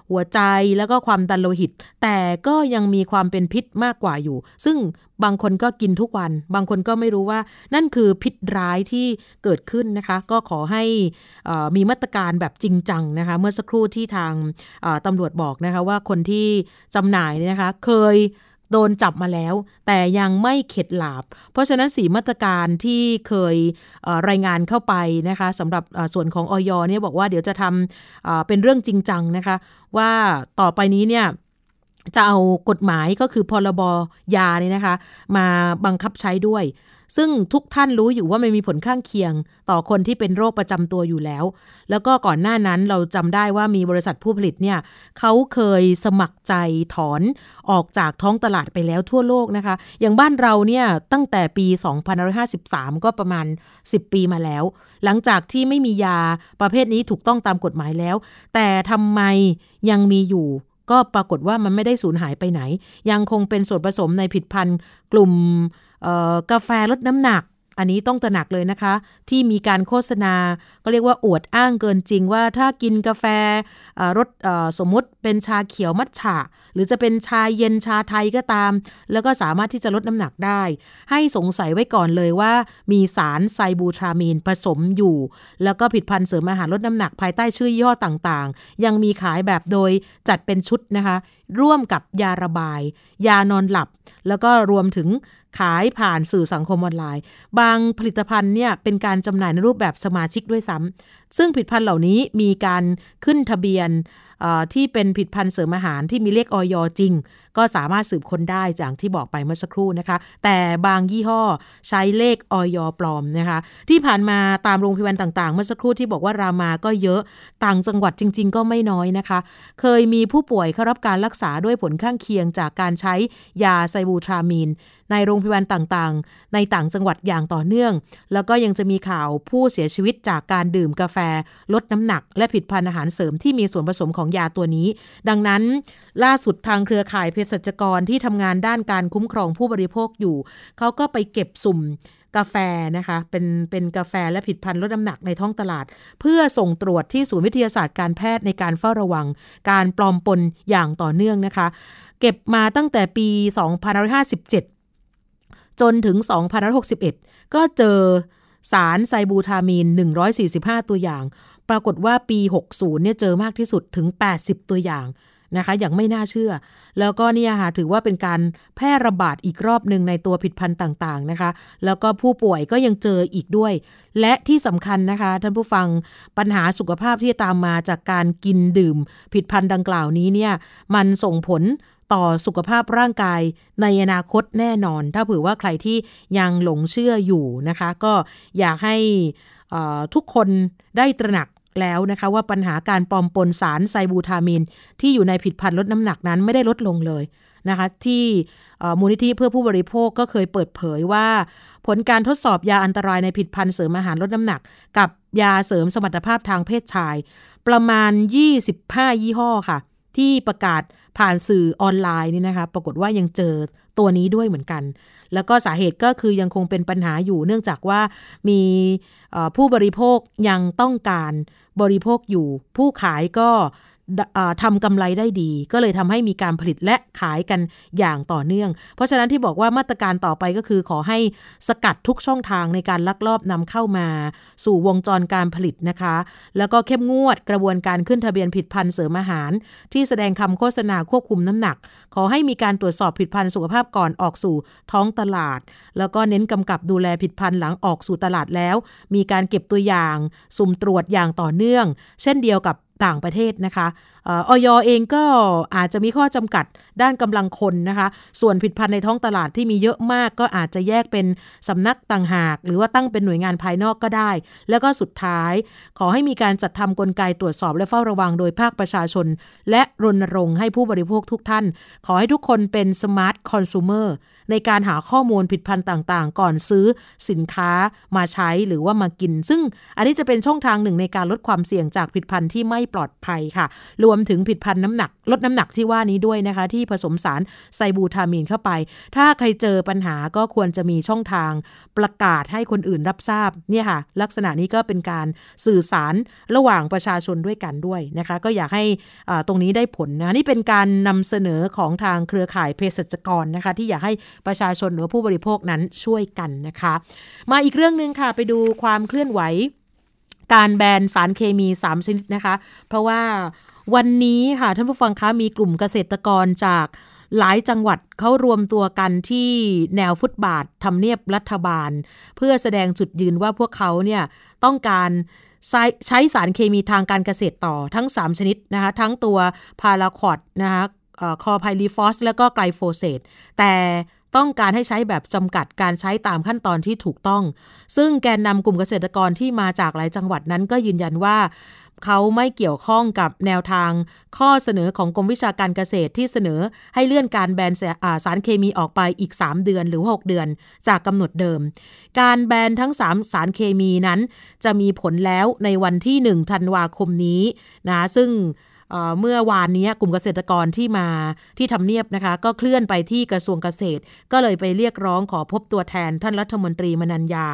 หัวใจแล้วก็ความดันโลหิต แต่ก็ยังมีความเป็นพิษมากกว่าอยู่ ซึ่งบางคนก็กินทุกวัน บางคนก็ไม่รู้ว่านั่นคือพิษร้ายที่เกิดขึ้นนะคะ ก็ขอให้มีมาตรการแบบจริงจังนะคะ เมื่อสักครู่ที่ทางตำรวจบอกนะคะว่าคนที่จำหน่ายนะคะ เคย โดนจับมาแล้ว แต่ยังไม่เข็ดหลาบ เพราะฉะนั้นสีมาตรการที่เคยรายงานเข้าไปนะคะสำหรับส่วนของออยเนี่ยบอกว่าเดี๋ยวจะทำเป็นเรื่องจริงจังนะคะ ว่าต่อไปนี้เนี่ยจะเอากฎหมายก็คือพรบยาเนี่ยนะคะ มาบังคับใช้ด้วย ซึ่งทุกท่านรู้อยู่ว่ามันมีผลข้างเคียง ต่อคนที่เป็นโรคประจำตัวอยู่แล้ว แล้วก็ก่อนหน้านั้นเราจำได้ว่ามีบริษัทผู้ผลิตเนี่ยเขาเคยสมัครใจถอนออกจากท้องตลาดไปแล้วทั่วโลกนะคะ อย่างบ้านเราเนี่ยตั้งแต่ปี 2553 ก็ประมาณ 10 ปีมาแล้ว หลังจากที่ไม่มียาประเภทนี้ถูกต้องตามกฎหมายแล้ว แต่ทำไมยังมีอยู่ก็ปรากฏว่ามันไม่ได้สูญหายไปไหน ยังคงเป็นส่วนผสมในผิดพันธุ์กลุ่ม กาแฟลดน้ำหนัก อันนี้ต้องตระหนักเลยนะคะ ที่มีการโฆษณา ก็เรียกว่าอวดอ้างเกินจริงว่าถ้ากินกาแฟรสสมมติเป็นชาเขียวมัทฉะ หรือจะเป็นชาเย็นชาไทยก็ตาม แล้วก็สามารถที่จะลดน้ำหนักได้ ให้สงสัยไว้ก่อนเลยว่า มีสารไซบูทรามีนผสมอยู่ แล้วก็ผิดพันธ์เสริมอาหารลดน้ำหนักภายใต้ชื่อยี่ห้อต่างๆ ยังมีขายแบบโดยจัดเป็นชุดนะคะ ร่วมกับยาระบาย ยานอนหลับ แล้วก็รวมถึง ขายผ่านสื่อสังคมออนไลน์ บางผลิตภัณฑ์เนี่ยเป็นการจำหน่ายในรูปแบบสมาชิกด้วยซ้ำซึ่งผลิตภัณฑ์เหล่านี้มีการขึ้นทะเบียนที่เป็นผลิตภัณฑ์เสริมอาหารที่มีเลขออยจริง ก็สามารถสืบค้นได้จากที่บอกไปเมื่อสักครู่นะคะ แต่บางยี่ห้อใช้เลขออยปลอมนะคะ ที่ผ่านมาตามโรงพยาบาลต่างๆ เมื่อสักครู่ที่บอกว่ารามาก็เยอะต่างจังหวัดจริง ๆ ก็ไม่น้อยนะคะ เคยมีผู้ป่วยเข้ารับการรักษาด้วยผลข้างเคียงจากการใช้ยาไซบูทรามีน ในโรงพยาบาลต่างๆ ในต่างจังหวัดอย่างต่อเนื่อง แล้วก็ยังจะมีข่าวผู้เสียชีวิตจากการดื่มกาแฟ ลดน้ำหนัก และผิดพันธุ์อาหารเสริมที่มีส่วนผสมของยาตัวนี้ ดังนั้นล่าสุดทางเครือข่ายเภสัชกรที่ทำงานด้านการคุ้มครองผู้บริโภคอยู่ เขาก็ไปเก็บสุ่มกาแฟนะคะ เป็นเป็นกาแฟและผิดพันธุ์ลดน้ำหนักในท้องตลาด เพื่อส่งตรวจที่ศูนย์วิทยาศาสตร์การแพทย์ในการเฝ้าระวัง การปลอมปนอย่างต่อเนื่องนะคะ เก็บมาตั้งแต่ปี 2557 จนถึง2061 ก็เจอสารไซบูทามีน 145 ตัวอย่าง ปรากฏว่าปี 60เนี่ยเจอมากที่สุดถึง 80 ตัวอย่าง นะคะอย่างไม่น่าเชื่อ แล้วก็เนี่ยค่ะถือว่าเป็นการแพร่ระบาดอีกรอบหนึ่งในตัวผิดพันธุ์ต่าง ๆนะคะ แล้วก็ผู้ป่วยก็ยังเจออีกด้วย และที่สำคัญนะคะ ท่านผู้ฟังปัญหาสุขภาพที่ตามมาจากการกินดื่ม ผิดพันธุ์ดังกล่าวนี้เนี่ยมันส่งผลต่อสุขภาพร่างกายในอนาคตแน่นอน ถ้าเผื่อว่าใครที่ยังหลงเชื่ออยู่นะคะ ก็อยากให้ทุกคนได้ตระหนัก แล้วนะคะว่าปัญหาการปลอมปนสารไซบูทามิน ที่อยู่ในผิดพันธุ์ลดน้ำหนักนั้นไม่ได้ลดลงเลยนะคะที่มูลนิธิเพื่อผู้บริโภคก็เคยเปิดเผยว่า ผลการทดสอบยาอันตรายในผิดพันธุ์เสริมอาหารลดน้ำหนัก กับยาเสริมสมรรถภาพทางเพศชาย ประมาณ 25 ยี่ห้อค่ะ ที่ประกาศผ่านสื่อออนไลน์นี่นะคะ ปรากฏว่ายังเจอตัวนี้ด้วยเหมือนกัน แล้วก็สาเหตุก็คือยังคงเป็นปัญหาอยู่ เนื่องจากว่ามีผู้บริโภคยังต้องการบริโภคอยู่ ผู้ขายก็ ทำกำไรได้ดี ก็เลยทำให้มีการผลิตและขายกันอย่างต่อเนื่อง เพราะฉะนั้นที่บอกว่ามาตรการต่อไปก็คือขอให้สกัดทุกช่องทางในการลักลอบนำเข้ามา สู่วงจรการผลิตนะคะ แล้วก็เข้มงวดกระบวนการขึ้นทะเบียนผิดพันธุ์เสริมอาหาร ที่แสดงคำโฆษณาควบคุมน้ำหนัก ขอให้มีการตรวจสอบผิดพันธุ์สุขภาพก่อนออกสู่ท้องตลาด แล้วก็เน้นกำกับดูแลผิดพันธุ์หลังออกสู่ตลาดแล้ว มีการเก็บตัวอย่าง สุ่มตรวจอย่างต่อเนื่อง เช่นเดียวกับ ต่างประเทศนะคะอย.เองก็อาจจะมีข้อจำกัดด้านกำลังคนนะคะ ส่วนผลิตภัณฑ์ในท้องตลาดที่มีเยอะมากก็อาจจะแยกเป็นสำนักต่างหาก หรือว่าตั้งเป็นหน่วยงานภายนอกก็ได้ แล้วก็สุดท้าย ขอให้มีการจัดทำกลไกตรวจสอบและเฝ้าระวังโดยภาคประชาชน และรณรงค์ให้ผู้บริโภคทุกท่าน ขอให้ทุกคนเป็นสมาร์ทคอน sumer ในการหาข้อมูลผิดพันธุ์ต่างๆ ก่อนซื้อสินค้ามาใช้หรือว่ามากิน ซึ่งอันนี้จะเป็นช่องทางหนึ่งในการลดความเสี่ยงจากผิดพันธุ์ที่ไม่ปลอดภัยค่ะ รวมถึงผิดพันธุ์น้ำหนัก ลดน้ำหนักที่ว่านี้ด้วยนะคะ ที่ผสมสารไซบูทามีนเข้าไป ถ้าใครเจอปัญหาก็ควรจะมีช่องทางประกาศให้คนอื่นรับทราบเนี่ยค่ะ ลักษณะนี้ก็เป็นการสื่อสารระหว่างประชาชนด้วยกันด้วยนะคะ ก็อยากให้ตรงนี้ได้ผลนะนี่เป็นการนำเสนอของทางเครือข่ายเภสัชกรนะคะ ที่อยากให้ประชาชนหรือผู้บริโภคนั้นช่วยกันนะคะ มาอีกเรื่องหนึ่งค่ะ ไปดูความเคลื่อนไหว การแบนสารเคมี 3 ชนิดนะคะ เพราะว่าวันนี้ค่ะท่านผู้ฟังคะมีกลุ่มเกษตรกรจากหลายจังหวัดเขารวมตัวกันที่แนวฟุตบาททำเนียบรัฐบาล เพื่อแสดงจุดยืนว่าพวกเขาเนี่ยต้องการใช้สารเคมีทางการเกษตรต่อทั้ง 3 ชนิดนะคะทั้งตัวพาราควอดนะคะคอไพลีฟอส แล้วก็ไกลโฟเซตแต่ ต้องการให้ใช้แบบจำกัดการใช้ตามขั้นตอนที่ถูกต้อง ซึ่งแกนนำกลุ่มเกษตรกรที่มาจากหลายจังหวัดนั้นก็ยืนยันว่า เขาไม่เกี่ยวข้องกับแนวทาง ข้อเสนอของกรมวิชาการเกษตรที่เสนอให้เลื่อนการแบนสารเคมีออกไปอีก 3 เดือนหรือ 6 เดือน จากกำหนดเดิม การแบนทั้ง 3 สารเคมีนั้น จะมีผลแล้วในวันที่ 1 ธันวาคมนี้นะซึ่ง เมื่อวานนี้กลุ่มเกษตรกรที่มาที่ทำเนียบนะคะ ก็เคลื่อนไปที่กระทรวงเกษตร ก็เลยไปเรียกร้องขอพบตัวแทนท่านรัฐมนตรีมนัญญา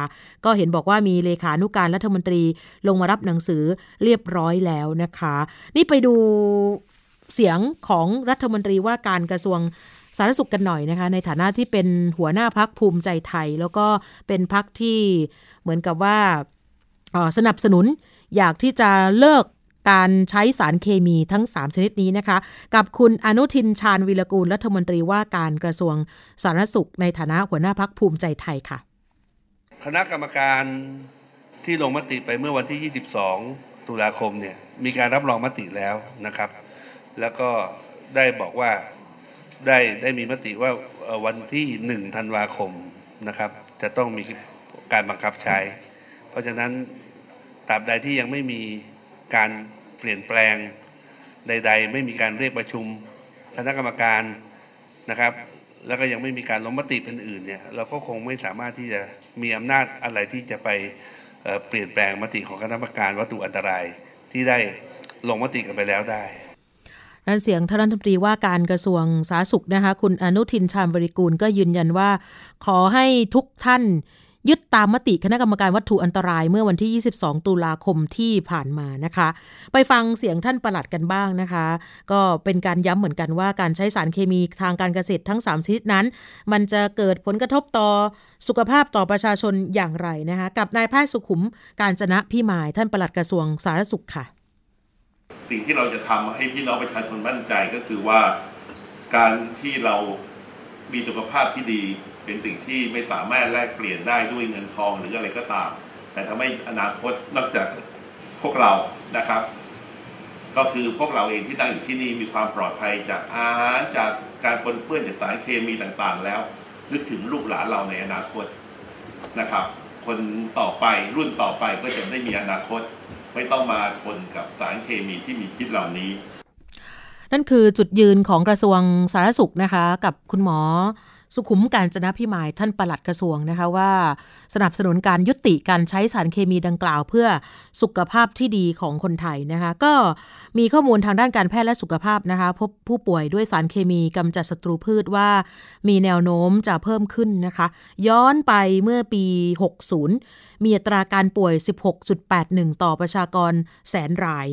ก็เห็นบอกว่ามีเลขานุการรัฐมนตรีลงมารับหนังสือเรียบร้อยแล้วนะคะ นี่ไปดูเสียงของรัฐมนตรีว่าการกระทรวงสาธารณสุขกันหน่อยนะคะ ในฐานะที่เป็นหัวหน้าพักภูมิใจไทย แล้วก็เป็นพักที่เหมือนกับว่าสนับสนุนอยากที่จะเลิก การใช้สารเคมีทั้ง 3 ชนิดนี้นะคะ กับคุณอนุทินชาญวิรกูลรัฐมนตรีว่าการกระทรวงสาธารณสุข ในฐานะหัวหน้าพักภูมิใจไทยค่ะ คณะกรรมการที่ลงมติไปเมื่อวันที่ 22 ตุลาคมเนี่ยมีการรับรองมติแล้วนะครับ แล้วก็ได้บอกว่าได้ได้มีมติว่าวันที่ 1 ธันวาคมนะครับ จะต้องมีการบังคับใช้ เพราะฉะนั้นตราบใดที่ยังไม่มีการ เปลี่ยนแปลงใด ๆ ไม่มีการเรียกประชุมคณะกรรมการนะครับ แล้วก็ยังไม่มีการลงมติเป็นอื่นเนี่ยเราก็คงไม่สามารถที่จะมีอำนาจอะไรที่จะไปเปลี่ยนแปลงมติของคณะกรรมการวัตถุอันตรายที่ได้ลงมติกันไปแล้วได้นั่นเสียงท่านรัฐมนตรีว่าการกระทรวงสาธารณสุขนะคะคุณอนุทินชาญบริกูลก็ยืนยันว่า ขอให้ทุกท่าน ยึดตามมติคณะกรรมการวัตถุอันตรายเมื่อวันที่ 22 ตุลาคมที่ผ่านมานะคะ ไปฟังเสียงท่านประหลัดกันบ้างนะคะ ก็เป็นการย้ำเหมือนกันว่าการใช้สารเคมีทางการเกษตรทั้ง 3 ชนิดนั้น มันจะเกิดผลกระทบต่อสุขภาพต่อประชาชนอย่างไรนะคะ กับนายแพทย์สุขุมการจนะพี่หมายท่านประหลัดกระทรวงสาธารณสุขค่ะ สิ่งที่เราจะทำให้พี่น้องประชาชนมั่นใจก็คือว่า การที่เรามีสุขภาพที่ดี เป็นสิ่งที่ไม่สามารถแลกเปลี่ยนได้ด้วยเงินทองหรืออะไรก็ตาม แต่ทำให้อนาคตนอกจากพวกเรานะครับ ก็คือพวกเราเองที่นั่งอยู่ที่นี่มีความปลอดภัยจากอาหารจากการปนเปื้อนจากสารเคมีต่างๆ แล้ว นึกถึงลูกหลานเราในอนาคตนะครับ คนต่อไปรุ่นต่อไปก็จะได้มีอนาคต ไม่ต้องมาทนกับสารเคมีที่มีพิษเหล่านี้ นั่นคือจุดยืนของกระทรวงสาธารณสุขนะคะ กับคุณหมอ สุขุมการจนะพิมายท่านปลัดกระทรวงนะคะว่าสนับสนุนการยุติการใช้สารเคมีดังกล่าว เพื่อสุขภาพที่ดีของคนไทยนะคะก็มีข้อมูลทางด้านการแพทย์และสุขภาพนะคะพบผู้ป่วยด้วยสารเคมีกำจัดศัตรูพืชว่ามีแนวโน้มจะเพิ่มขึ้นนะคะ ย้อนไปเมื่อปี 60 มีอัตราการป่วย 16.81 ต่อประชากรแสนราย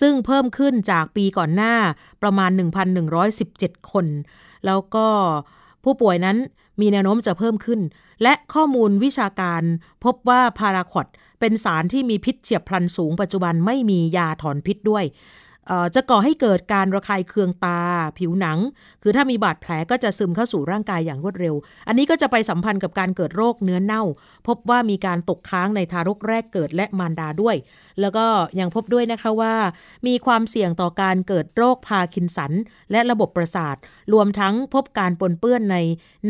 ซึ่งเพิ่มขึ้นจากปีก่อนหน้าประมาณ 1,117 คน แล้วก็ ผู้ป่วยนั้นมีแนวโน้มจะเพิ่มขึ้น และข้อมูลวิชาการพบว่าพาราควอดเป็นสารที่มีพิษเฉียบพลันสูงปัจจุบันไม่มียาถอนพิษด้วย จะก่อให้เกิดการระคายเคืองตา ผิวหนัง คือถ้ามีบาดแผลก็จะซึมเข้าสู่ร่างกายอย่างรวดเร็ว อันนี้ก็จะไปสัมพันธ์กับการเกิดโรคเนื้อเน่า พบว่ามีการตกค้างในทารกแรกเกิดและมารดาด้วย แล้วก็ยังพบด้วยนะคะว่า มีความเสี่ยงต่อการเกิดโรคพาคินสัน และระบบประสาท รวมทั้งพบการปนเปื้อนใน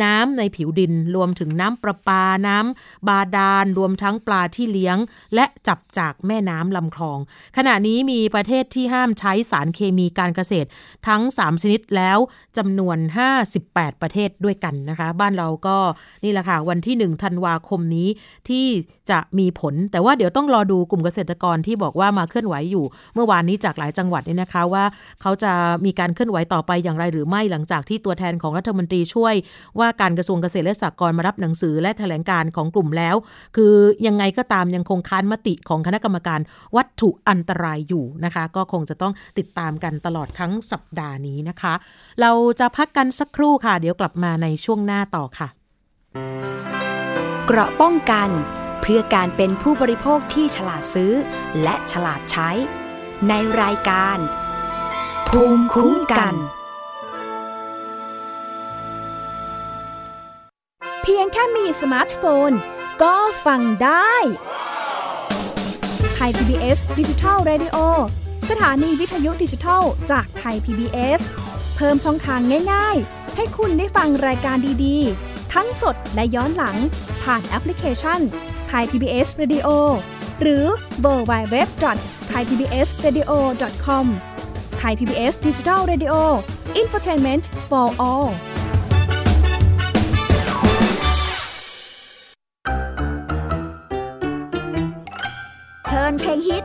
น้ำในผิวดิน รวมถึงน้ำประปาน้ำบาดาล รวมทั้งปลาที่เลี้ยง และจับจากแม่น้ำลำคลอง ขณะนี้มีประเทศที่ห้ามใช้สารเคมีการเกษตร ทั้ง 3 ชนิดแล้วจำนวน 58 ประเทศด้วยกันนะคะ บ้านเราก็นี่แหละค่ะวันที่1ธันวาคมนี้ที่จะมีผล แต่ว่าเดี๋ยวต้องรอดูกลุ่มเกษตรกรที่บอกว่ามาเคลื่อนไหวอยู่ เมื่อวานนี้จากหลายจังหวัดเนี่ยนะคะว่า เขาจะมีการเคลื่อนไหวต่อไปอย่างไรหรือไม่หลังจากที่ตัวแทนของรัฐมนตรีช่วย ว่าการกระทรวงเกษตรและสหกรณ์มารับหนังสือและแถลงการของกลุ่มแล้ว คือยังไงก็ตามยังคงค้านมติของคณะกรรมการวัตถุอันตรายอยู่นะคะ ก็คงจะต้องติดตามกันตลอดทั้งสัปดาห์นี้นะคะ เราจะพักกันสักครู่ค่ะ เดี๋ยวกลับมาในช่วงหน้าต่อค่ะ เกราะป้องกัน เพื่อการเป็นผู้บริโภคที่ฉลาดซื้อ และฉลาดใช้ ในรายการ ภูมิคุ้มกัน เพียงแค่มีสมาร์ทโฟน ก็ฟังได้ Thai PBS Digital Radio สถานีวิทยุดิจิทัลจากไทย PBS เพิ่มช่องทางง่าย ๆ ให้คุณได้ฟังรายการดีๆ ทั้งสดและย้อนหลังผ่านแอปพลิเคชันไทย PBS Radio หรือ www.thaipbsradio.com Thai PBS Digital Radioอินฟอร์ทนเมนต์ for all เพลินเพลงฮิต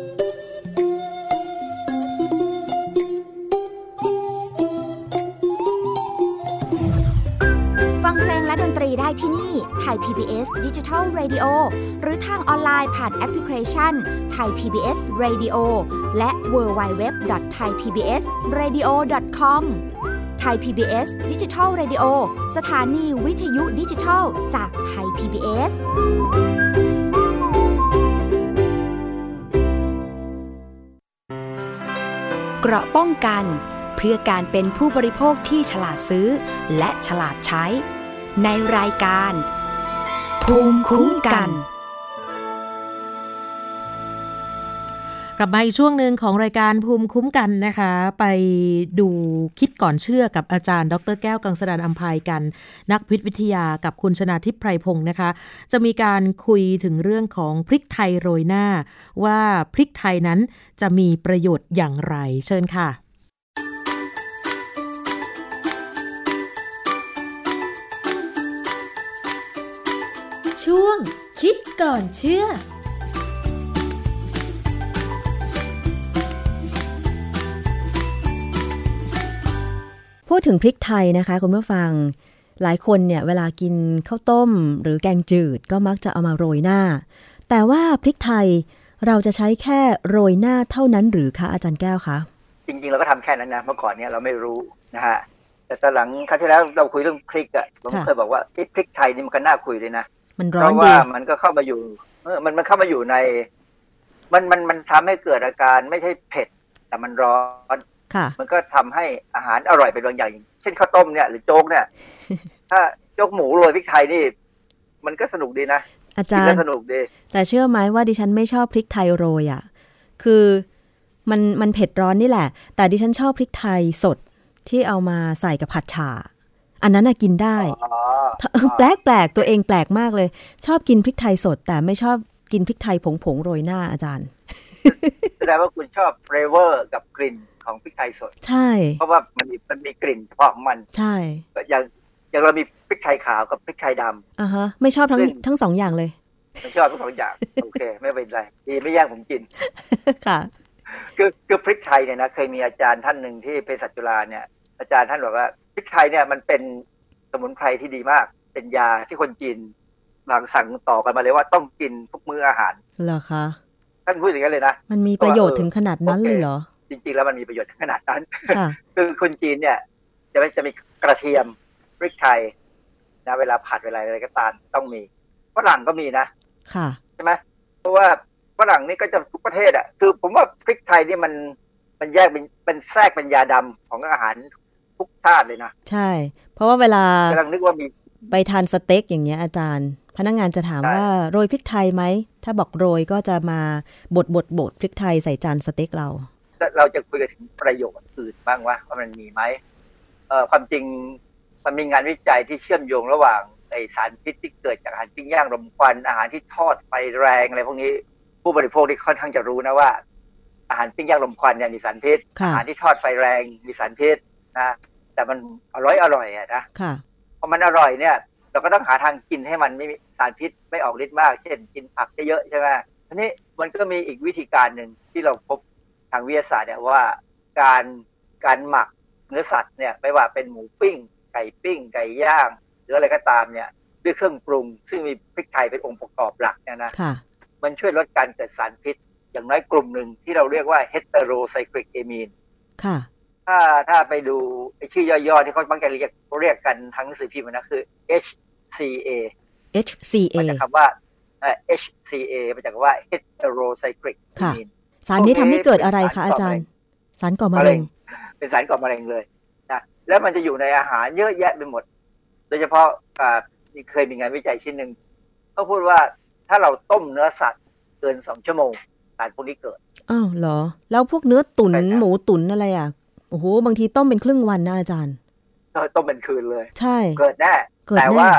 ได้ที่นี่ไทย PBS Digital Radio หรือทางออนไลน์ผ่านแอปพลิเคชันไทย PBS Radio และ w w w t h a i PBS Radio com ไทย PBS Digital Radio สถานีวิทยุดิจิทัลจากไทย PBS เกราะป้องกันเพื่อการเป็นผู้บริโภคที่ฉลาดซื้อ และฉลาดใช้ ในรายการ ภูมิคุ้มกัน กลับมาอีกช่วงหนึ่งของรายการภูมิคุ้มกันนะคะ ไปดูคิดก่อนเชื่อกับอาจารย์ ดรแก้วกังสดานอัมภัยกัน นักพิษวิทยากับคุณชนาทิพย์ไพรพงศ์นะคะ จะมีการคุยถึงเรื่องของพริกไทยโรยหน้า ว่าพริกไทยนั้นจะมีประโยชน์อย่างไร เชิญค่ะ ก่อนเชื่อพูดถึงพริกไทยนะคะคุณผู้ฟัง หลายคนเนี่ยเวลากินข้าวต้ม หรือแกงจืดก็มักจะเอามาโรยหน้า แต่ว่าพริกไทยเราจะใช้แค่โรยหน้าเท่านั้นหรือคะอาจารย์แก้วคะจริงๆเราก็ทำแค่นั้นนะเมื่อก่อนเนี่ยเราไม่รู้นะฮะแต่ตอนหลังครั้งที่แล้วเราคุยเรื่องพริกอะผมค่ะเคยบอกว่าเอ๊ะพริกไทยนี่มันก็น่าคุยเลยนะ มันเพร้อนราะดีว่ามันก็เข้ามาอยู่เออมันมันเข้ามาอยู่ใน มันมันมันทำให้เกิดอาการไม่ใช่เผ็ด แต่มันร้อนค่ะ มันก็ทำให้อาหารอร่อยเป็นบางอย่างเช่นข้าวต้มเนี่ยหรือโจ๊กเนี่ย ถ้าโจ๊กหมูโรยพริกไทยนี่มันก็สนุกดีนะอากิจานรแล้วย์สนุกดีแต่เชื่อไหมว่าดิฉันไม่ชอบพริกไทยโรยอะ่ะคือมันมันเผ็ดร้อนนี่แหละ แต่ดิฉันชอบพริกไทยสดที่เอามาใส่กับผัดฉ่า อันนั้นน่ะกินได้อ๋อแปลกแปลกตัวเองแปลกมากเลย ชอบกินพริกไทยสด แต่ไม่ชอบกินพริกไทยผงผงๆโรยหน้าอาจารย์แสดงว่าคุณชอบ flavor กับกลิ่นของพริกไทยสด ใช่ เพราะว่ามันมีมันมีกลิ่นเฉพาะของมัน ใช่ อย่างอย่างเรามีพริกไทยขาวกับพริกไทยดำอะฮะ ไม่ชอบทั้งซึ่งทั้งสองอย่างเลย ไม่ชอบทั้งสองอย่าง โอเค ไม่เป็นไร ดีไม่แย่งผมกิน ค่ะ คือคือพริกไทยเนี่ยนะ เคยมีอาจารย์ท่านหนึ่งที่เภสัชจุฬาเนี่ย อาจารย์ท่านบอกว่า พริกไทยเนี่ยมันเป็นสมุนไพรที่ดีมาก เป็นยาที่คนจีนหลังสั่งต่อกันมาเลยว่าต้องกินทุกมื้ออาหารเหรอคะท่านพูดอย่างนั้นเลยนะมันมีประโยชน์ถึงขนาดนั้นเลยเหรอจริงๆแล้วมันมีประโยชน์ถึงขนาดนั้นค่ะคือคนจีนเนี่ย จะไม่จะมีกระเทียมพริกไทยนะเวลาผัดเวลาอะไรก็ตามต้องมีฝรั่งก็มีนะค่ะใช่ไหมเพราะว่าฝรั่งนี่ก็จะทุกประเทศอะคือ ผมว่าพริกไทยนี่มันมันแยกเป็นเป็นแทรกเป็นยาดำของอาหาร ทุกชาติเลยนะใช่ เพราะว่าเวลากำลังนึกว่ามีไปทานสเต็กอย่างเงี้ยอาจารย์ พนักงานจะถามใช่ว่าโรยพริกไทยไหม ถ้าบอกโรยก็จะมาบดบดบดพริกไทยใส่จานสเต็กเรา เราจะคุยกันถึงประโยชน์อื่นบ้างว่าว่ามันมีไหมเอ่อความจริงมันมีงานวิจัยที่เชื่อมโยงระหว่างไอสารพิษที่เกิดจากอาหารปิ้งย่างรมควันอาหารที่ทอดไฟแรงอะไรพวกนี้ผู้บริโภคที่ค่อนข้างจะรู้นะว่า อาหารปิ้งย่างรมควันเนี่ยมีสารพิษค่ะอาหารที่ทอดไฟแรงมีสารพิษนะ แต่มันอร่อยอร่อยอะนะค่ะพอมันอร่อยเนี่ย เราก็ต้องหาทางกินให้มันไม่มีสารพิษไม่ออกฤทธิ์มาก เช่น กินผักเยอะๆใช่ไหมทีนี้มันก็มีอีกวิธีการหนึ่งที่เราพบทางวิทยาศาสตร์เนี่ยว่าการการหมักเนื้อสัตว์เนี่ยไม่ว่าเป็นหมูปิ้ง ไก่ปิ้ง ไก่ย่าง หรืออะไรก็ตามเนี่ย ด้วยเครื่องปรุง ซึ่งมีพริกไทยเป็นองค์ประกอบหลักเนี่ยนะค่ะมันช่วยลดการเกิดสารพิษ อย่างน้อยกลุ่มหนึ่งที่เราเรียกว่า heterocyclic amine ค่ะ ถ้าถ้าไปดูไอ้ชื่อย่อๆที่เขาบางแกเรียกเรียกกันทั้งหนังสือพิมพ์นะคือ HCA HCA มาจากคำว่าเอ่อ HCA มาจากคำว่า heterocyclic ค่ะ amine สารนี้ทำให้เกิดอะไรคะอาจารย์ สารก่อมะเร็ง เป็นสารก่อมะเร็งเลยนะแล้วมันจะอยู่ในอาหารเยอะแยะไปหมด โดยเฉพาะอ่านี่เคยมีงานวิจัยชิ้นหนึ่งเขาพูดว่าถ้าเราต้มเนื้อสัตว์เกินสองชั่วโมงสารพวกนี้เกิดอ้าวเหรอ แล้วพวกเนื้อตุนใช่ครับหมูตุนอะไรอะ โอ้โห บางทีต้มเป็นครึ่งวันนะอาจารย์เออต้มเป็นคืนเลย ใช่ เกิดแน่เกิดแต่แน่ว่า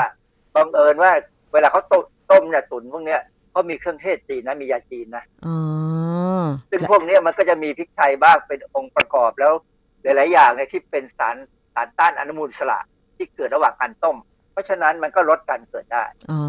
บังเอิญว่า เวลาเขาต้มต้มเนี่ยตุ๋นพวกเนี้ยเขามีเครื่องเทศจีนนะมียาจีนนะอ๋อซึ่งพวกเนี้ยมันก็จะมีพริกไทยบ้างเป็นองค์ประกอบแล้วหลาย ๆ อย่างเนี่ยที่เป็นสารสารต้านอนุมูลอิสระที่เกิดระหว่างการต้ม เพราะฉะนั้นมันก็ลดการเกิดได้อ๋อ